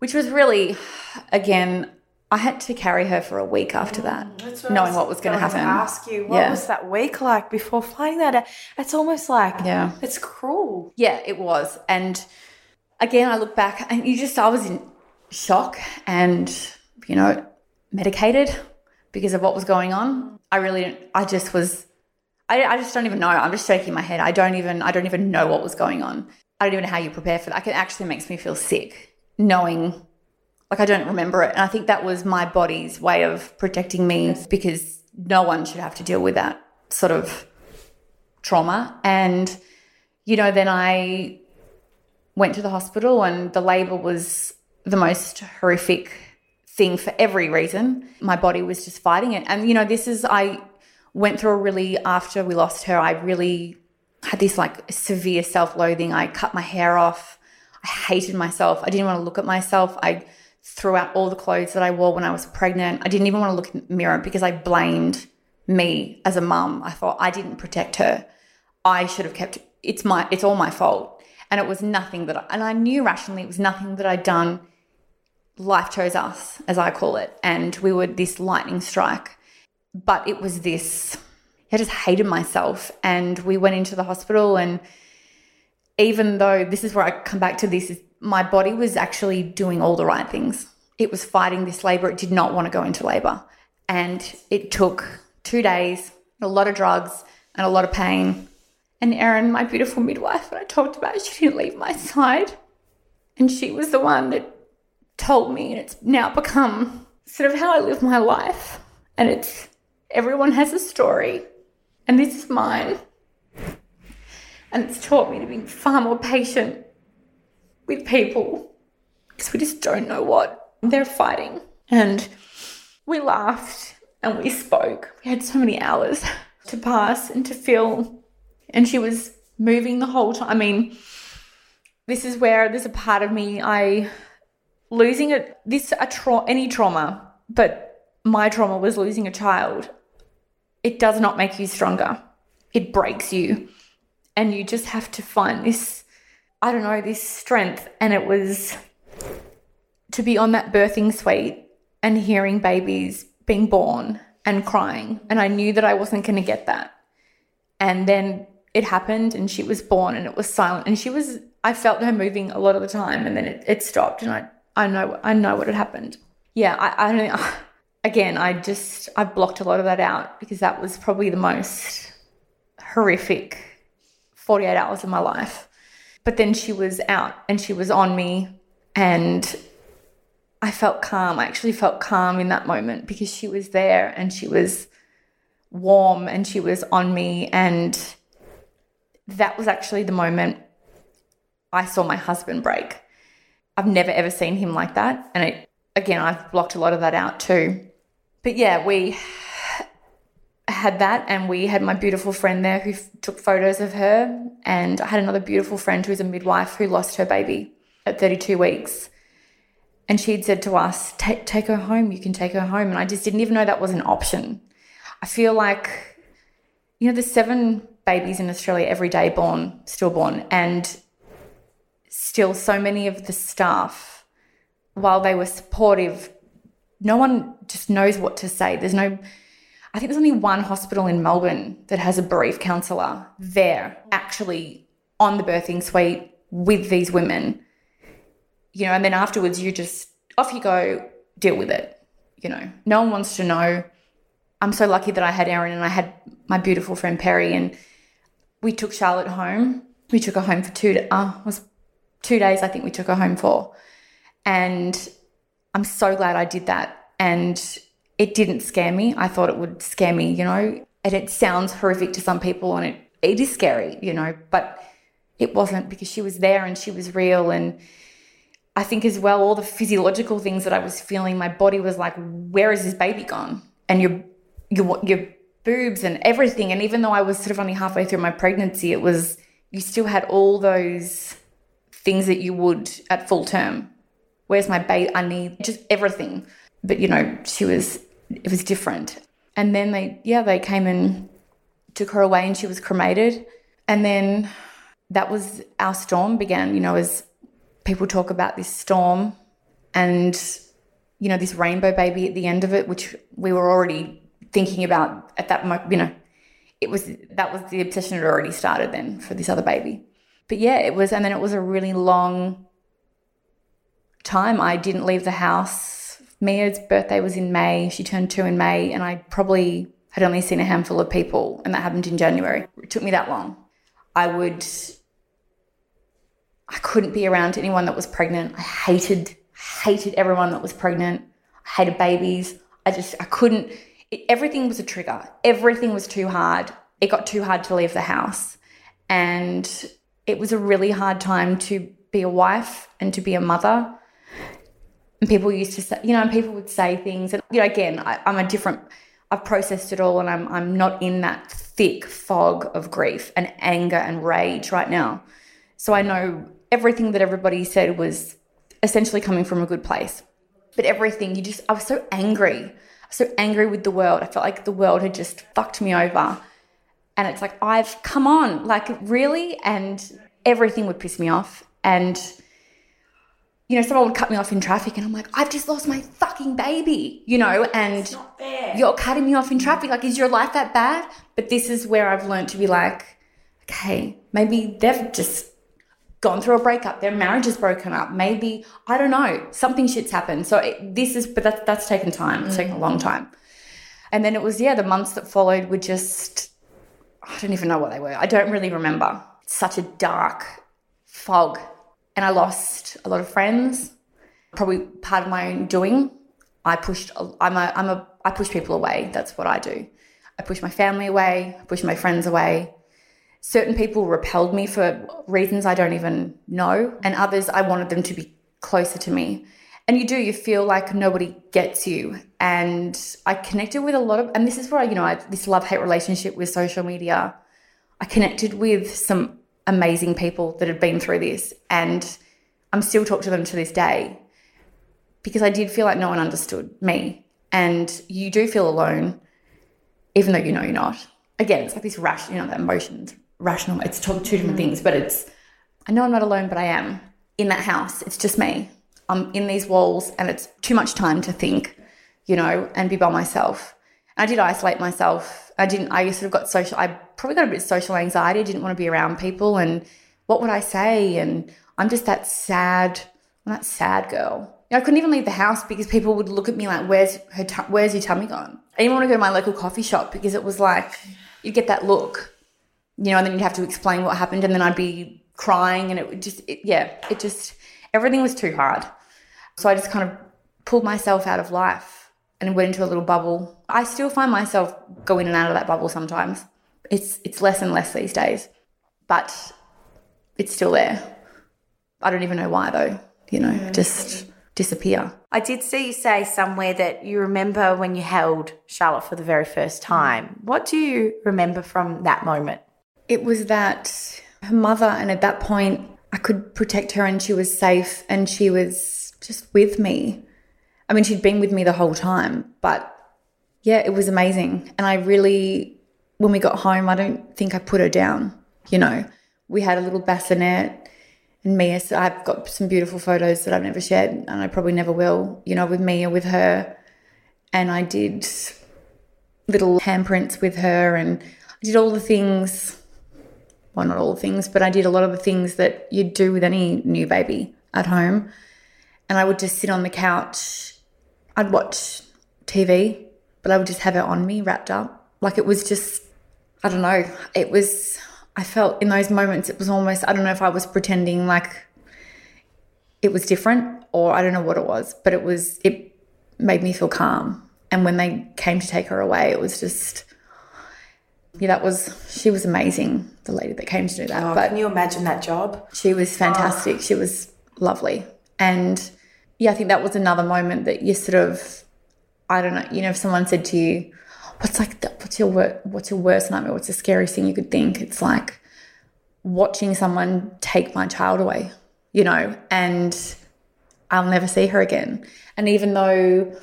which was really, again, I had to carry her for a week after mm, that, knowing what was going to happen. ask you, what Yeah. was that week like before finding that? out? It's almost like Yeah. it's cruel. Yeah, it was. And again, I look back and you just, I was in shock and, you know, medicated because of what was going on. I really, didn't- I just was, I, I just don't even know. I'm just shaking my head. I don't even, I don't even know what was going on. I don't even know how you prepare for that. It actually makes me feel sick knowing, like, I don't remember it. And I think that was my body's way of protecting me because no one should have to deal with that sort of trauma. And, you know, then I went to the hospital and the labor was the most horrific thing for every reason. My body was just fighting it. And, you know, this is, I went through a really, after we lost her, I really had this like severe self loathing. I cut my hair off. I hated myself. I didn't want to look at myself. I threw out all the clothes that I wore when I was pregnant. I didn't even want to look in the mirror because I blamed me as a mum. I thought I didn't protect her. I should have kept it's my it's all my fault. And it was nothing that I, and I knew rationally it was nothing that I'd done. Life chose us, as I call it, and we were this lightning strike. But it was this I just hated myself. And we went into the hospital and even though this is where I come back to this, is my body was actually doing all the right things. It was fighting this labor. It did not want to go into labor. And it took two days, a lot of drugs, and a lot of pain. And Erin, my beautiful midwife that I talked about, she didn't leave my side. And she was the one that told me, and it's now become sort of how I live my life. And it's everyone has a story, and this is mine. And it's taught me to be far more patient with people because we just don't know what they're fighting. And we laughed and we spoke. We had so many hours to pass and to feel. And she was moving the whole time. I mean, this is where there's a part of me I losing it this a tra- any trauma, but my trauma was losing a child. It does not make you stronger. It breaks you and you just have to find this i don't know this strength. And it was to be on that birthing suite and hearing babies being born and crying. And i knew that i wasn't going to get that. And then it happened and she was born and it was silent. And she was i felt her moving a lot of the time and then it, it stopped and i i know i know what had happened. Yeah i i don't know again i just i blocked a lot of that out because that was probably the most horrific 48 hours of my life. But then she was out and she was on me and I felt calm. I actually felt calm in that moment because she was there and she was warm and she was on me. And that was actually the moment I saw my husband break. I've never ever seen him like that. And it, again, I've blocked a lot of that out too. But yeah, we had that and we had my beautiful friend there who f- took photos of her and i had another beautiful friend who's a midwife who lost her baby at 32 weeks. And she'd said to us take, take her home you can take her home. And i just didn't even know that was an option. I feel like you know there's seven babies in australia every day born stillborn and still so many of the staff while they were supportive no one just knows what to say. There's no I think there's only one hospital in Melbourne that has a bereaved counsellor there, actually on the birthing suite with these women. You know, and then afterwards you just off you go, deal with it. You know, no one wants to know. I'm so lucky that I had Erin and I had my beautiful friend Perry, and we took Charlotte home. We took her home for two. Uh, was two days. I think we took her home for, and I'm so glad I did that. And it didn't scare me. I thought it would scare me, you know. And it sounds horrific to some people and it, it is scary, you know, but it wasn't because she was there and she was real. And I think as well, all the physiological things that I was feeling, my body was like, where is this baby gone? And your, your, your boobs and everything. And even though I was sort of only halfway through my pregnancy, it was, you still had all those things that you would at full term. Where's my baby? I need just everything but you know, she was it was different. And then they yeah, they came and took her away and she was cremated. And then that was our storm began, you know, as people talk about this storm and you know, this rainbow baby at the end of it, which we were already thinking about at that moment, you know, it was that was the obsession had already started then for this other baby. But yeah, it was and then it was a really long time. I didn't leave the house Mia's birthday was in May. She turned two in May, and I probably had only seen a handful of people, and that happened in January. It took me that long. I would, I couldn't be around anyone that was pregnant. I hated, hated everyone that was pregnant. I hated babies. I just, I couldn't, it, everything was a trigger. Everything was too hard. It got too hard to leave the house. And it was a really hard time to be a wife and to be a mother and people used to say, you know, people would say things, and you know, again, I, I'm a different. I've processed it all, and I'm I'm not in that thick fog of grief and anger and rage right now. So I know everything that everybody said was essentially coming from a good place. But everything, you just, I was so angry. so angry with the world. I felt like the world had just fucked me over. And it's like, I've come on, like, really? And everything would piss me off. And, you know, someone would cut me off in traffic, and I'm like, I've just lost my fucking baby, you know, and you're cutting me off in traffic. Like, is your life that bad? But this is where I've learned to be like, okay, maybe they've just gone through a breakup, their marriage is broken up, maybe, I don't know, something shit's happened. So it, this is, but that's, that's taken time, it's mm. taken a long time. And then it was, yeah, the months that followed were just, I don't even know what they were. I don't really remember. Such a dark fog. And I lost a lot of friends, probably part of my own doing. I pushed, I'm a, I'm a, I push people away. That's what I do. I push my family away, I push my friends away certain people repelled me for reasons I don't even know, and others I wanted them to be closer to me. And you do, you feel like nobody gets you. And I connected with a lot of, and this is where, I, you know, I, this love hate relationship with social media. I connected with some amazing people that had been through this, and I'm still talking to them to this day because I did feel like no one understood me. And you do feel alone, even though you know you're not. Again, it's like this rash, you know, that emotions rational. It's two different things, but it's, I know I'm not alone, but I am in that house. It's just me. I'm in these walls and it's too much time to think, you know, and be by myself. I did isolate myself. I didn't, I sort of got social, I probably got a bit of social anxiety. I didn't want to be around people and what would I say? And I'm just that sad, I'm that sad girl. I couldn't even leave the house because people would look at me like, where's her, where's your tummy gone? I didn't want to go to my local coffee shop because it was like, you'd get that look you know, and then you'd have to explain what happened, and then I'd be crying, and it would just, it, yeah, it just, everything was too hard. So I just kind of pulled myself out of life and went into a little bubble. I still find myself go in and out of that bubble sometimes. It's it's less and less these days, but it's still there. I don't even know why though. You know, mm. just disappear. I did see you say somewhere that you remember when you held Charlotte for the very first time. What do you remember from that moment? It was that her mother, and at that point, I could protect her and she was safe and she was just with me. I mean, she'd been with me the whole time, but yeah, it was amazing. And I really, when we got home, I don't think I put her down. You know, we had a little bassinet and Mia, so I've got some beautiful photos that I've never shared and I probably never will, you know, with Mia, with her. And I did little handprints with her and I did all the things well, not all the things, but I did a lot of the things that you'd do with any new baby at home. And I would just sit on the couch. I'd watch TV, but I would just have it on me wrapped up. Like it was just, I don't know. It was, I felt in those moments, it was almost, I don't know if I was pretending like it was different or I don't know what it was, but it was, it made me feel calm. And when they came to take her away, it was just, yeah, that was she was amazing. The lady that came to do that. Oh, but can you imagine that job? She was fantastic. Oh. She was lovely, and yeah, I think that was another moment that you sort of, I don't know, you know, if someone said to you, "What's like, the, what's your wor- what's your worst nightmare? What's the scariest thing you could think?" It's like watching someone take my child away, you know, and I'll never see her again. And even though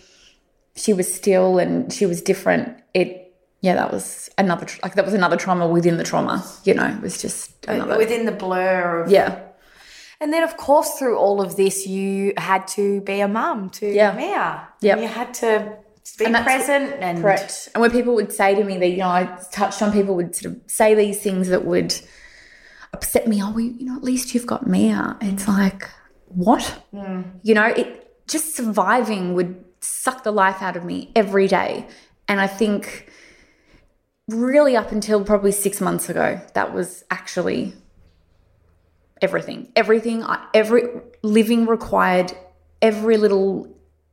she was still and she was different, it yeah, that was another like that was another trauma within the trauma. You know, it was just uh, another within the blur of yeah. And then, of course, through all of this, you had to be a mum to yeah. Mia. Yeah, you had to be and present and correct. And when people would say to me that you know I touched on, people would sort of say these things that would upset me. Oh, well, you know, at least you've got Mia. It's like what? Mm. You know, it just surviving would suck the life out of me every day. And I think really up until probably six months ago, that was actually everything. Everything, every living required every little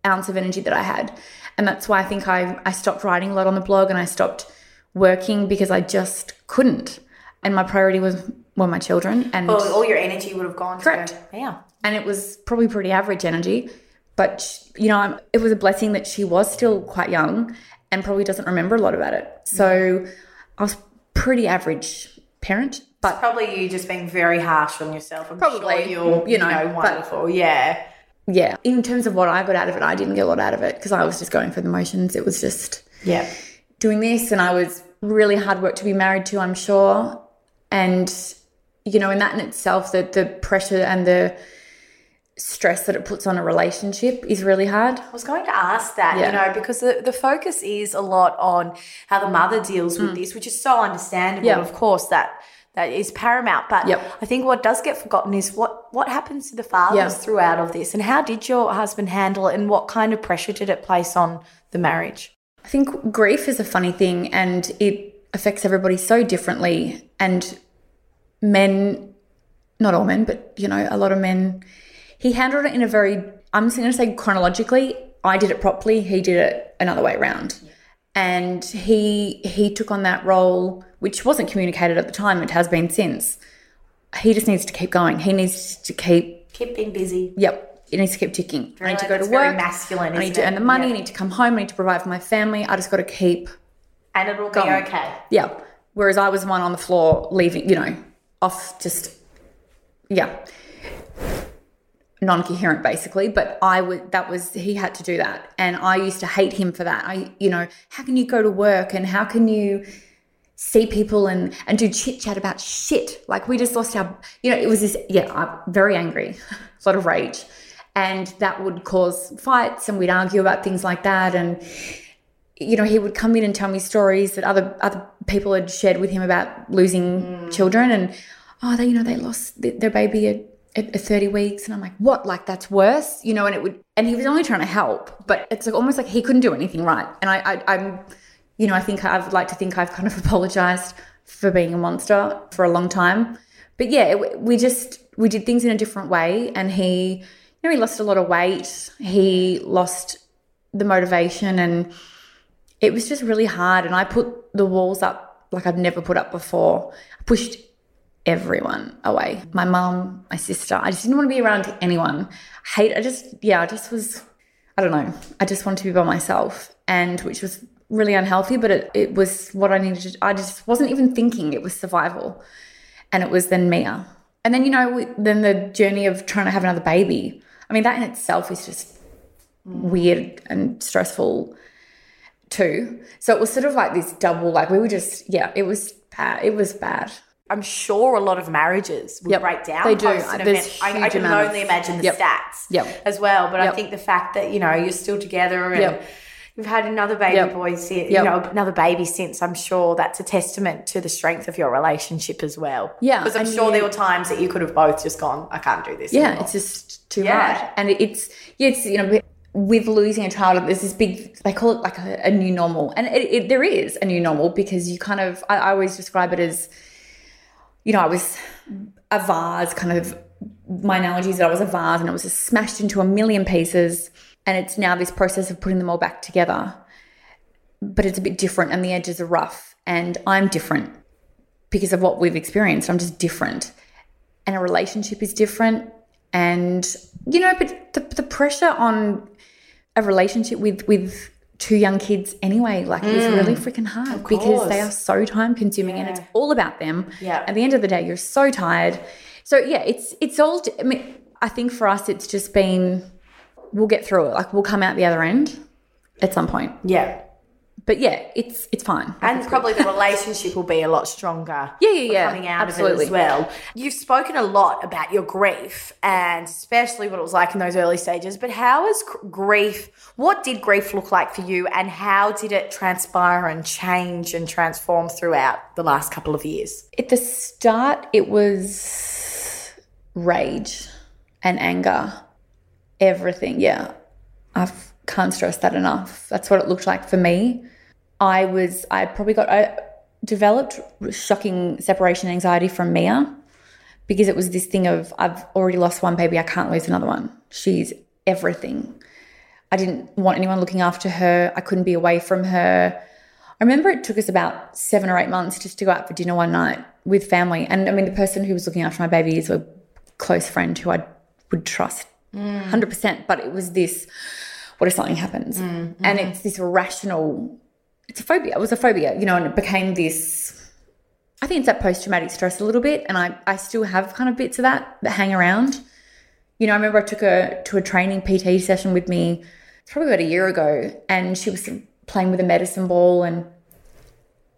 ounce of energy that I had. And that's why I think I, I stopped writing a lot on the blog and I stopped working because I just couldn't. And my priority was were my children and well, all your energy would have gone correct. To, yeah. And it was probably pretty average energy. But, you know, it was a blessing that she was still quite young and probably doesn't remember a lot about it. So I was pretty average parent, but Probably you just being very harsh on yourself. I'm Probably, sure you're, you you know, know, but- wonderful. yeah. yeah, in terms of what I got out of it, I didn't get a lot out of it because I was just going for the motions. It was just Yeah. doing this and I was really hard work to be married to, I'm sure. And, you know, in that in itself, the, the pressure and the stress that it puts on a relationship is really hard. I was going to ask that, Yeah. you know, because the, the focus is a lot on how the mother deals with this, which is so understandable. Mm. Yeah. Of course, that that is paramount. But Yep. I think what does get forgotten is what what happens to the fathers throughout of this, and how did your husband handle it, and what kind of pressure did it place on the marriage? I think grief is a funny thing and it affects everybody so differently. And men, not all men, but you know, a lot of men, he handled it in a very, I'm just going to say chronologically, I did it properly, he did it another way around. And he he took on that role, which wasn't communicated at the time, it has been since. He just needs to keep going. He needs to keep, Keep being busy. yep, he needs to keep ticking. I need to go to work. masculine, I need to it? earn the money. Yeah. I need to come home. I need to provide for my family. I just got to keep And it'll be okay. yeah. Whereas I was one on the floor, leaving, you know, off just, yeah, non coherent basically. But I would, that was, he had to do that. And I used to hate him for that. I, you know, how can you go to work and how can you see people and, and do chit chat about shit? Like we just lost our, you know, it was this, yeah, I'm very angry, a lot of rage. And that would cause fights and we'd argue about things like that. And, you know, he would come in and tell me stories that other other people had shared with him about losing hmm. children, and oh, they you know they lost th- their baby at, at, at thirty weeks, and I'm like, what? Like that's worse, you know? And it would, and he was only trying to help, but it's like almost like he couldn't do anything right. And I, I I'm, you know, I think I've like to think I've kind of apologized for being a monster for a long time, but yeah, it, we just we did things in a different way, and he, you know, he lost a lot of weight, he lost the motivation and it was just really hard and i put the walls up like i've never put up before i pushed everyone away my mum my sister i just didn't want to be around anyone hate i just yeah i just was i don't know i just wanted to be by myself and which was really unhealthy but it, it was what i needed to i just wasn't even thinking it was survival and it was then mia and then you know then the journey of trying to have another baby i mean that in itself is just weird and stressful too. So it was sort of like this double, like we were just, yeah, it was bad. It was bad. I'm sure a lot of marriages would Yep, break down. they do. There's. I, I can amount of- only imagine the Yep. stats Yep. as well. But I think the fact that you know you're still together and you've had another baby boy, since, you know, another baby since. I'm sure that's a testament to the strength of your relationship as well. Yeah, because I'm sure there were times that you could have both just gone, I can't do this. Yeah, anymore." it's just too Yeah. hard. And it's, yeah, it's, you know, with losing a child, there's this big, they call it like a, a new normal. And it, it, there is a new normal because you kind of, I, I always describe it as, you know, I was a vase, kind of, my analogy is that I was a vase and it was just smashed into a million pieces. And it's now this process of putting them all back together. But it's a bit different and the edges are rough. And I'm different because of what we've experienced. I'm just different. And a relationship is different. And, you know, but the, the pressure on a relationship with, with two young kids anyway, like it's mm. really freaking hard because they are so time consuming and it's all about them. Yeah. At the end of the day, you're so tired. So yeah, it's, it's all, I mean, I think for us, it's just been, we'll get through it. Like we'll come out the other end at some point. yeah. But yeah, it's, it's fine. And probably the relationship will be a lot stronger. Yeah, yeah, yeah. Coming out of it Absolutely. as well. You've spoken a lot about your grief and especially what it was like in those early stages. But how is grief? What did grief look like for you, and how did it transpire and change and transform throughout the last couple of years? At the start, it was rage and anger, everything. Yeah, I can't stress that enough. That's what it looked like for me. I was, I probably got, I developed shocking separation anxiety from Mia because it was this thing of, I've already lost one baby, I can't lose another one. She's everything. I didn't want anyone looking after her. I couldn't be away from her. I remember it took us about seven or eight months just to go out for dinner one night with family. And I mean, the person who was looking after my baby is a close friend who I would trust mm. 100%. But it was this what if something happens? Mm, and mm. it's this irrational, it's a phobia. It was a phobia, you know, and it became this I think it's that post traumatic stress a little bit, and I I still have kind of bits of that that hang around. You know, I remember I took her to a training PT session with me probably about a year ago, and she was playing with a medicine ball, and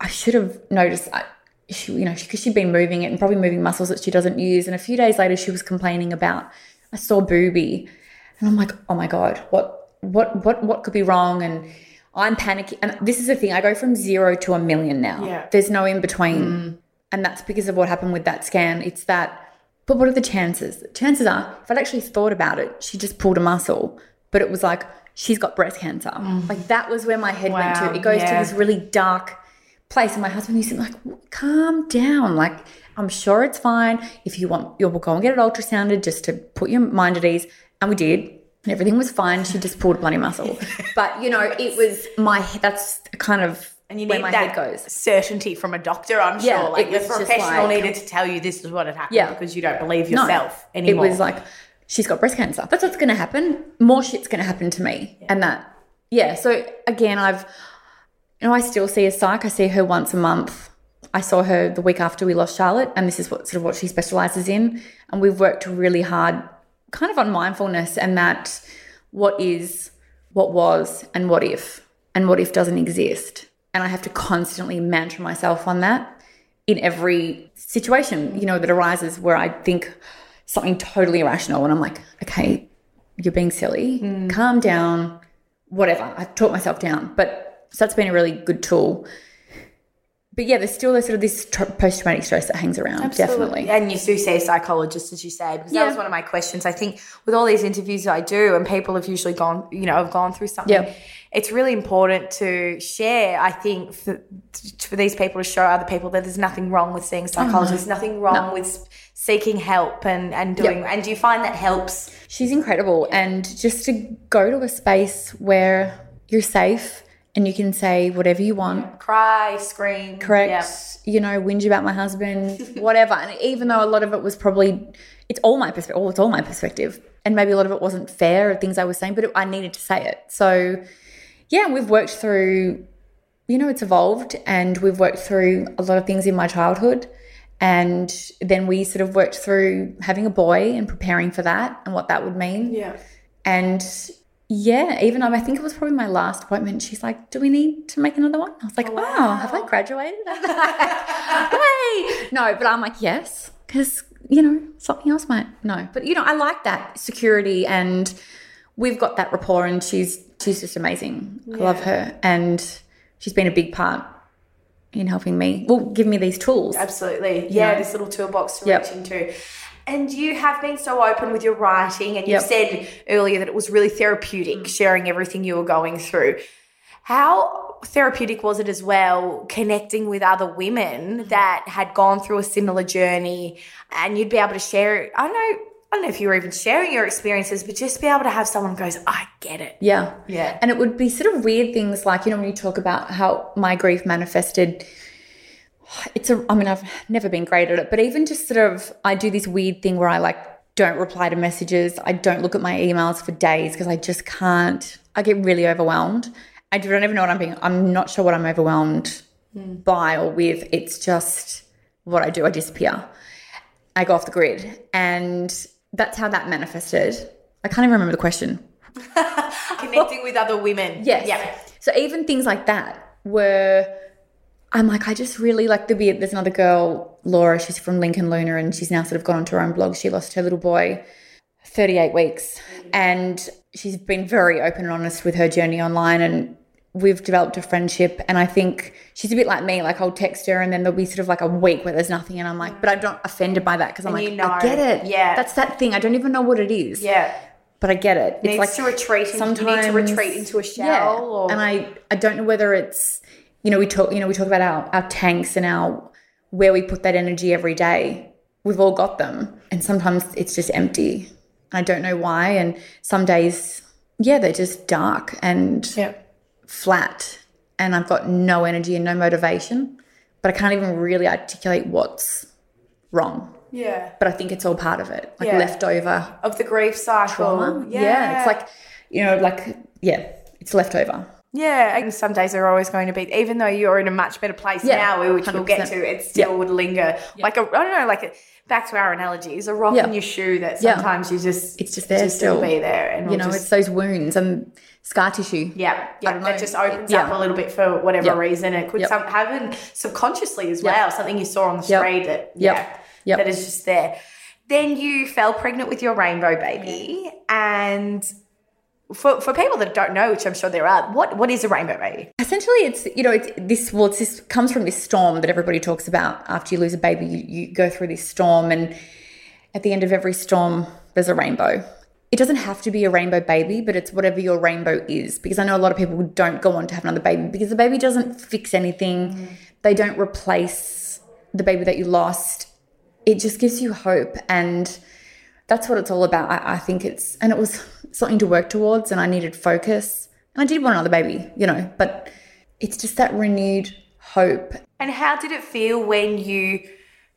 I should have noticed. I, she, you know, because she'd been moving it and probably moving muscles that she doesn't use. And a few days later, she was complaining about a sore boobie, and I'm like, oh my god, what, what, what, what could be wrong? And I'm panicking. And this is the thing: I go from zero to a million now. Yeah. There's no in between, mm. and that's because of what happened with that scan. It's that. But what are the chances? Chances are, if I'd actually thought about it, she just pulled a muscle, but it was like she's got breast cancer. Mm. Like that was where my head went to. It goes yeah. to this really dark place. And my husband used to be like, calm down. Like, I'm sure it's fine. If you want, you'll go and get it ultrasounded just to put your mind at ease. And we did. And everything was fine. She just pulled a bloody muscle. But, you know, it was my, that's kind of And you need my that head goes. certainty from a doctor, I'm Yeah, sure. Like the professional like- needed to tell you this is what had happened Yeah. because you don't believe No, yourself anymore. It was like, she's got breast cancer. That's what's going to happen. More shit's going to happen to me. And that, yeah. So again, I've, you know, I still see a psych. I see her once a month. I saw her the week after we lost Charlotte, and this is what sort of what she specializes in. And we've worked really hard, kind of on mindfulness and that what is, what was, and what if, and what if doesn't exist. And I have to constantly mantra myself on that in every situation, you know, that arises where I think something totally irrational and I'm like, okay, you're being silly, mm. calm down, whatever. I talk myself down. But so that's been a really good tool. But yeah, there's still this sort of this tr- post traumatic stress that hangs around, definitely. And you do see a psychologist, as you say, because that was one of my questions. I think with all these interviews I do, and people have usually gone, you know, have gone through something. Yeah. It's really important to share. I think for, for these people to show other people that there's nothing wrong with seeing oh, psychologists, nothing wrong with seeking help and and doing. And do you find that helps? She's incredible. And just to go to a space where you're safe and you can say whatever you want, Cry, scream, correct? Yeah. You know, whinge about my husband, whatever. and even though a lot of it was probably, it's all my perspective, it's all my perspective. And maybe a lot of it wasn't fair, or things I was saying, but it, I needed to say it. So, yeah, we've worked through, you know, it's evolved and we've worked through a lot of things in my childhood. And then we sort of worked through having a boy and preparing for that and what that would mean. Yeah. And yeah, even though I think it was probably my last appointment, she's like, Do we need to make another one? I was like, Oh, have I graduated? Way. No, but I'm like, Yes, because, you know, something else might. No, but, you know, I like that security and we've got that rapport and she's she's just amazing. I love her. And she's been a big part in helping me, well, give me these tools. Absolutely. Yeah, know? this little toolbox to Yep. reach into. And you have been so open with your writing, and you Yep. said earlier that it was really therapeutic mm. sharing everything you were going through. How therapeutic was it as well connecting with other women mm-hmm. that had gone through a similar journey and you'd be able to share it? I know I don't know if you were even sharing your experiences, but just be able to have someone goes, I get it. Yeah. Yeah. And it would be sort of weird things like, you know, when you talk about how my grief manifested, it's a, I mean, I've never been great at it, but even just sort of, I do this weird thing where I like don't reply to messages. I don't look at my emails for days because I just can't, I get really overwhelmed. I don't even know what I'm being, I'm not sure what I'm overwhelmed hmm. by or with. It's just what I do. I disappear. I go off the grid. And that's how that manifested. I can't even remember the question. Connecting with other women. Yes. Yeah. So even things like that were, I'm like, I just really like the be. There's another girl, Laura. She's from Lincoln Luna, and she's now sort of gone onto her own blog. She lost her little boy, 38 weeks, and she's been very open and honest with her journey online, and we've developed a friendship. And I think she's a bit like me. Like I'll text her, and then there'll be sort of like a week where there's nothing, and I'm like, but I'm not offended by that because I'm And like, you know. I get it. Yeah. that's that thing. I don't even know what it is. Yeah. but I get it. It's Needs like to retreat. Into, you need to retreat into a shell. yeah. Or, And I, I don't know whether it's, you know, we talk, you know, we talk about our, our tanks and our, where we put that energy every day. We've all got them. And sometimes it's just empty. I don't know why. And some days, yeah, they're just dark and yeah. flat. And I've got no energy and no motivation. But I can't even really articulate what's wrong. Yeah. But I think it's all part of it. Like Yeah. leftover Of the grief cycle. trauma. Yeah. It's like, you know, like, yeah, it's leftover. Yeah, and some days are always going to be, even though you're in a much better place Yeah, now, which we'll get 100%. to, it still Yeah. would linger. Like a, I don't know, like a, back to our analogies, a rock Yeah. in your shoe that Yeah. sometimes you just, It's just there just still. be there. And You know, just, it's those wounds and scar tissue. yeah, yeah, that just opens Yeah. up a little bit for whatever reason. It could Yep. some, happen subconsciously as well, something you saw on the street that, yeah, Yep. that is just there. Then you fell pregnant with your rainbow baby, and for, for people that don't know, which I'm sure there are, what what is a rainbow baby? Essentially, it's you know, it's this. Well, it's this comes from this storm that everybody talks about. After you lose a baby, you, you go through this storm, and at the end of every storm, there's a rainbow. It doesn't have to be a rainbow baby, but it's whatever your rainbow is. Because I know a lot of people don't go on to have another baby because the baby doesn't fix anything. Mm. They don't replace the baby that you lost. It just gives you hope, and that's what it's all about. I, I think it's, and it was something to work towards, and I needed focus. And I did want another baby, you know, but it's just that renewed hope. And how did it feel when you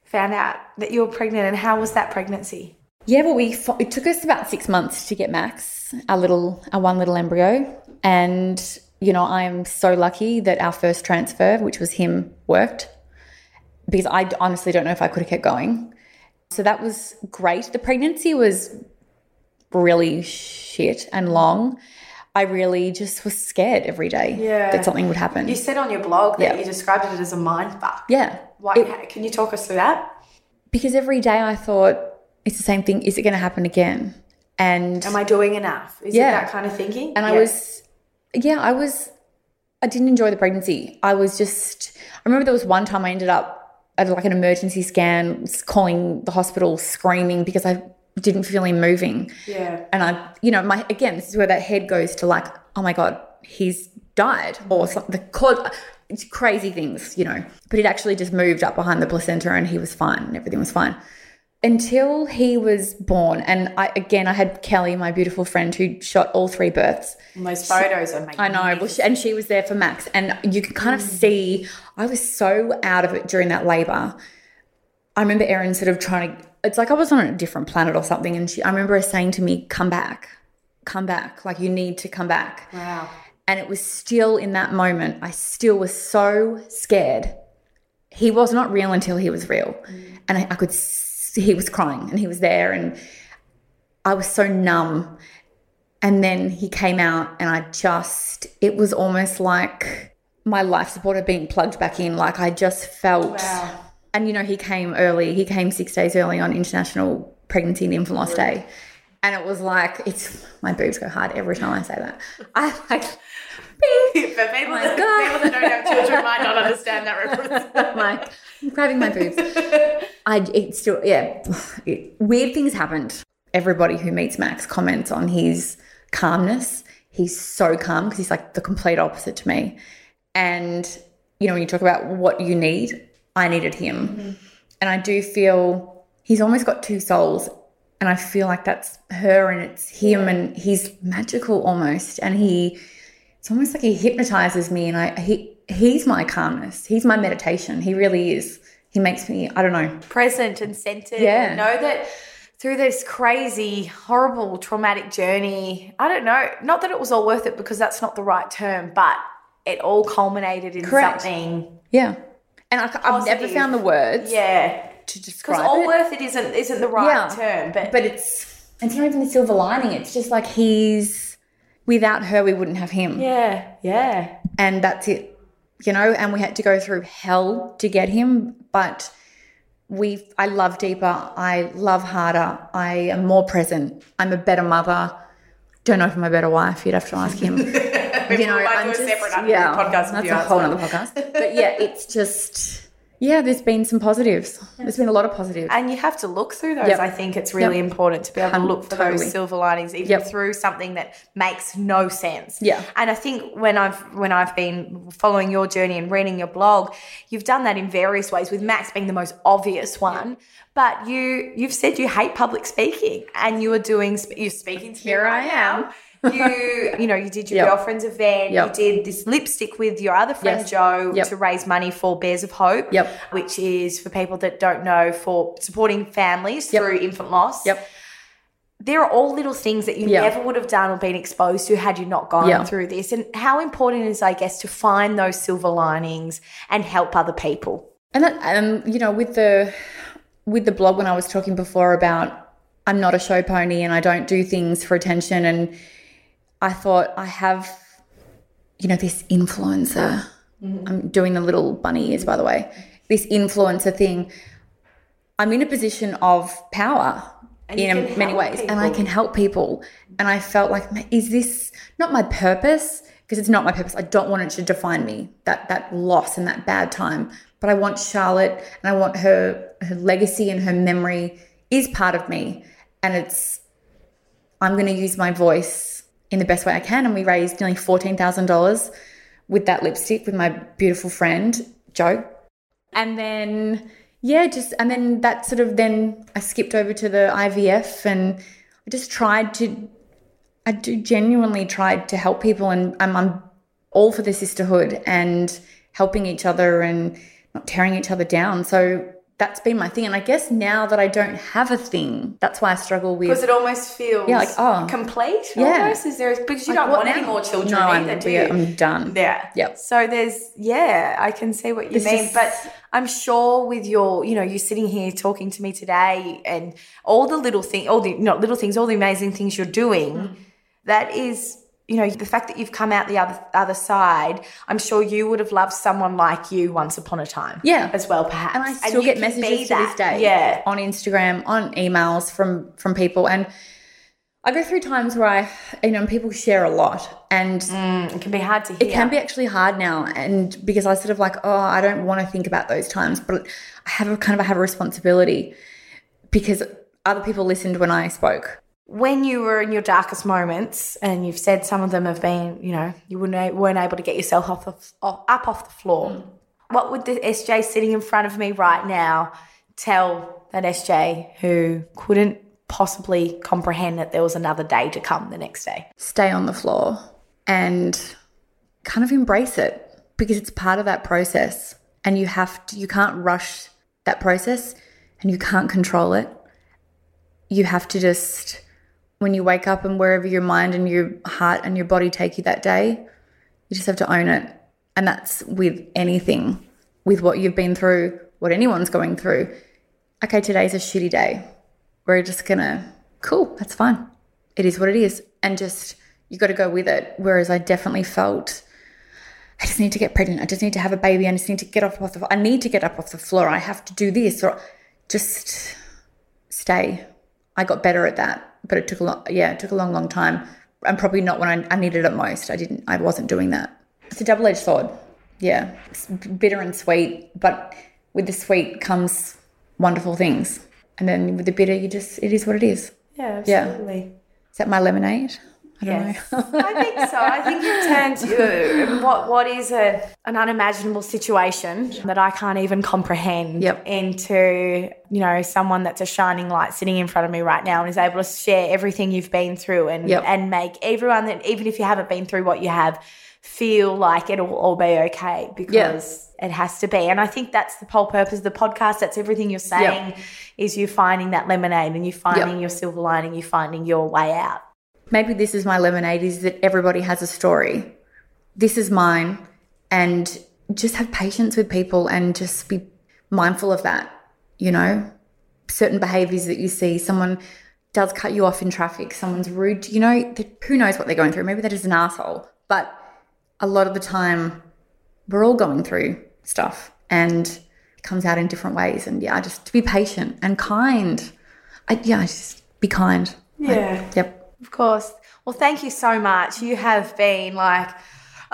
found out that you were pregnant, and how was that pregnancy? Yeah, well, we it took us about six months to get Max, our little, our one little embryo, and you know, I am so lucky that our first transfer, which was him, worked because I honestly don't know if I could have kept going. So that was great. The pregnancy was really shit and long. I really just was scared every day Yeah. that something would happen. You said on your blog that Yeah. you described it as a mind fuck. yeah. Why, It- can you talk us through that? because every day I thought, it's the same thing. Is it going to happen again? And Am I doing enough? Is Yeah. it that kind of thinking? And I was, yeah, I was, I didn't enjoy the pregnancy. I was just, I remember there was one time I ended up like an emergency scan, calling the hospital, screaming because I didn't feel him moving. Yeah. And I, you know, my, again, this is where that head goes to like, oh my God, he's died or something. The cord, it's crazy things, you know. But it actually just moved up behind the placenta and he was fine and everything was fine until he was born. And I, again, I had Kelly, my beautiful friend, who shot all three births. And those photos are making I know, well, she, and she was there for Max, and you can kind of mm. see I was so out of it during that labor. I remember Erin sort of trying to. It's like I was on a different planet or something, and she. I remember her saying to me, "Come back, come back. Like you need to come back." Wow. And it was still in that moment. I still was so scared. He was not real until he was real, mm. and I, I could. See, he was crying, and he was there, and I was so numb. And then he came out, and I just, it was almost like my life support had been plugged back in. Like I just felt, Wow. and you know, he came early. He came six days early on International Pregnancy and Infant Loss Day. And it was like, it's, my boobs go hard every time I say that. I like, For people, oh that, people Oh that don't have children might not understand that reference. I'm like, I'm grabbing my boobs. I, it's still, yeah, it, weird things happened. Everybody who meets Max comments on his calmness. He's so calm because he's like the complete opposite to me. And, you know, when you talk about what you need, I needed him. Mm-hmm. And I do feel he's almost got two souls. And I feel like that's her and it's him and he's magical almost. And he, it's almost like he hypnotizes me and I, he, he's my calmness. He's my meditation. He really is. He makes me, I don't know. Present and centered. Yeah. And know that through this crazy, horrible, traumatic journey, I don't know, not that it was all worth it because that's not the right term, but it all culminated in Correct. something. Yeah. And I, I've never found the words Yeah. to Because describe all it. worth it isn't isn't the right Yeah. term, but, but it's, it's not even the silver lining. It's just like he's, without her, we wouldn't have him. yeah, yeah. and that's it you know and we had to go through hell to get him but we i love deeper i love harder i am more present i'm a better mother don't know if i'm a better wife you'd have to ask him you know do i'm a just separate yeah podcast that's a whole other podcast but yeah it's just yeah there's been some positives there's been a lot of positives And you have to look through those. Yep. I think it's really Yep. important to be able to look for totally. those silver linings, even Yep. through something that makes no sense. Yeah. And I think when I've when I've been following your journey and reading your blog, you've done that in various ways. With Max being the most obvious one, but you you've said you hate public speaking, and you are doing you're speaking to me Here right I now. You you know you did your Yep. girlfriend's event Yep. you did this lipstick with your other friend Yes. joe Yep. to raise money for bears of hope Yep. which is for people that don't know for supporting families through infant loss Yep. there are all little things that you never would have done or been exposed to had you not gone through this. And how important is, I guess, to find those silver linings and help other people. And that, um, you know, with the with the blog when I was talking before about I'm not a show pony and I don't do things for attention, and I thought I have, you know, this influencer. I'm doing the little bunny ears, by the way. This influencer thing. I'm in a position of power And in many ways, and I can help people. And I felt like, is this not my purpose? Because it's not my purpose. I don't want it to define me. That that loss and that bad time. But I want Charlotte, and I want her her legacy and her memory is part of me, and it's I'm going to use my voice in the best way I can. And we raised nearly fourteen thousand dollars with that lipstick with my beautiful friend Joe. And then yeah, just and then that sort of then I skipped over to the IVF and I just tried to I do genuinely tried to help people and I'm, I'm all for the sisterhood and helping each other and not tearing each other down. So that's been my thing. And I guess now that I don't have a thing, that's why I struggle with Because it almost feels Yeah, like, oh. complete. Yeah. Almost is there because you Like, don't want any more children No, either, I'm, do yeah, you? I'm done. Yeah. Yep. So there's yeah, I can see what you mean, but I'm sure with your, you know, you sitting here talking to me today and all the little thing, all the not little things, all the amazing things you're doing, Mm. that is, you know, the fact that you've come out the other other side. I'm sure you would have loved someone like you once upon a time, Yeah. as well, perhaps. and I still you get messages to this day, Yeah, on Instagram, on emails from from people, and I go through times where I, you know, people share a lot, and mm, it can be hard to hear. it can be actually hard now, and because I sort of like, oh, I don't want to think about those times, but I have a kind of I have a responsibility because other people listened when I spoke. When you were in your darkest moments, and you've said some of them have been, you know, you weren't able to get yourself off the, off, up off the floor. Mm. What would the SJ sitting in front of me right now tell that SJ who couldn't possibly comprehend that there was another day to come the next day? stay on the floor and kind of embrace it because it's part of that process and you have to you can't rush that process and you can't control it you have to just when you wake up and wherever your mind and your heart and your body take you that day you just have to own it. And that's with anything with what you've been through what anyone's going through. Okay today's a shitty day. We're just gonna cool that's fine. It is what it is. And just you got to go with it. Whereas i definitely felt i just need to get pregnant. I just need to have a baby. I just need to get off off the i need to get up off the floor. I have to do this or just stay. I got better at that but it took a long yeah it took a long long time and probably not when i, I needed it most. I didn't i wasn't doing that. It's a double-edged sword. Yeah it's bitter and sweet but with the sweet comes wonderful things. And then with the bitter you just it is what it is. Yeah, Yeah. absolutely. is that my lemonade i Yes. I think so. I think you've turned to what what is a an unimaginable situation that I can't even comprehend Yep. into you know someone that's a shining light sitting in front of me right now and is able to share everything you've been through and Yep. and make everyone that even if you haven't been through what you have feel like it'll all be okay because it has to be and i think that's the whole purpose of the podcast that's everything you're saying is you finding that lemonade and you finding your silver lining you finding your way out maybe this is my lemonade is that everybody has a story. This is mine. And just have patience with people and just be mindful of that. You know, certain behaviors that you see, someone does cut you off in traffic, someone's rude, you know, who knows what they're going through. Maybe they're just an asshole. But a lot of the time, we're all going through stuff and it comes out in different ways. And yeah, just to be patient and kind. I, yeah, just be kind. yeah Yep. Of course. Well, thank you so much. You have been like,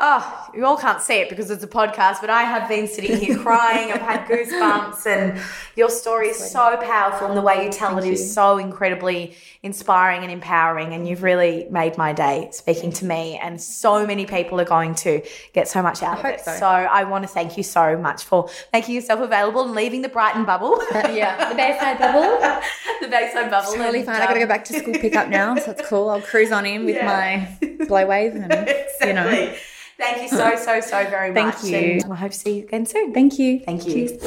oh, you all can't see it because it's a podcast, but I have been sitting here crying. I've had goosebumps, and your story is so powerful, and the way you tell it is so incredibly inspiring and empowering. And you've really made my day speaking to me, and so many people are going to get so much out of hope it. so. So I want to thank you so much for making yourself available and leaving the Brighton bubble. yeah. The Bayside bubble. the Bayside bubble. Totally and, fine. I got to um, go back to school pickup now, so that's cool. I'll cruise on in with my blow wave and you know. Thank you so, so, so very Thank much. Thank you. And I hope to see you again soon. Thank you. Thank you.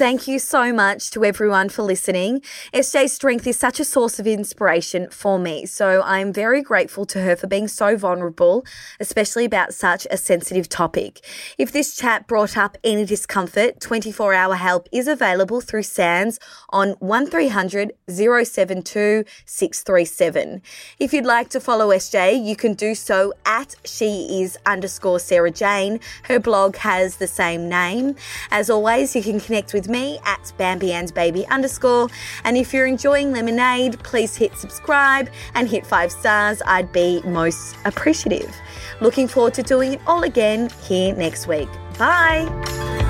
Thank you so much to everyone for listening. SJ's strength is such a source of inspiration for me, so I'm very grateful to her for being so vulnerable, especially about such a sensitive topic. If this chat brought up any discomfort, 24 hour help is available through Sands on 1300 072 637. If you'd like to follow SJ, you can do so at she is underscore Sarah Jane. Her blog has the same name. As always, you can connect with me at Bambi and Baby underscore. And if you're enjoying Lemonade, please hit subscribe and hit five stars. I'd be most appreciative. Looking forward to doing it all again here next week. Bye.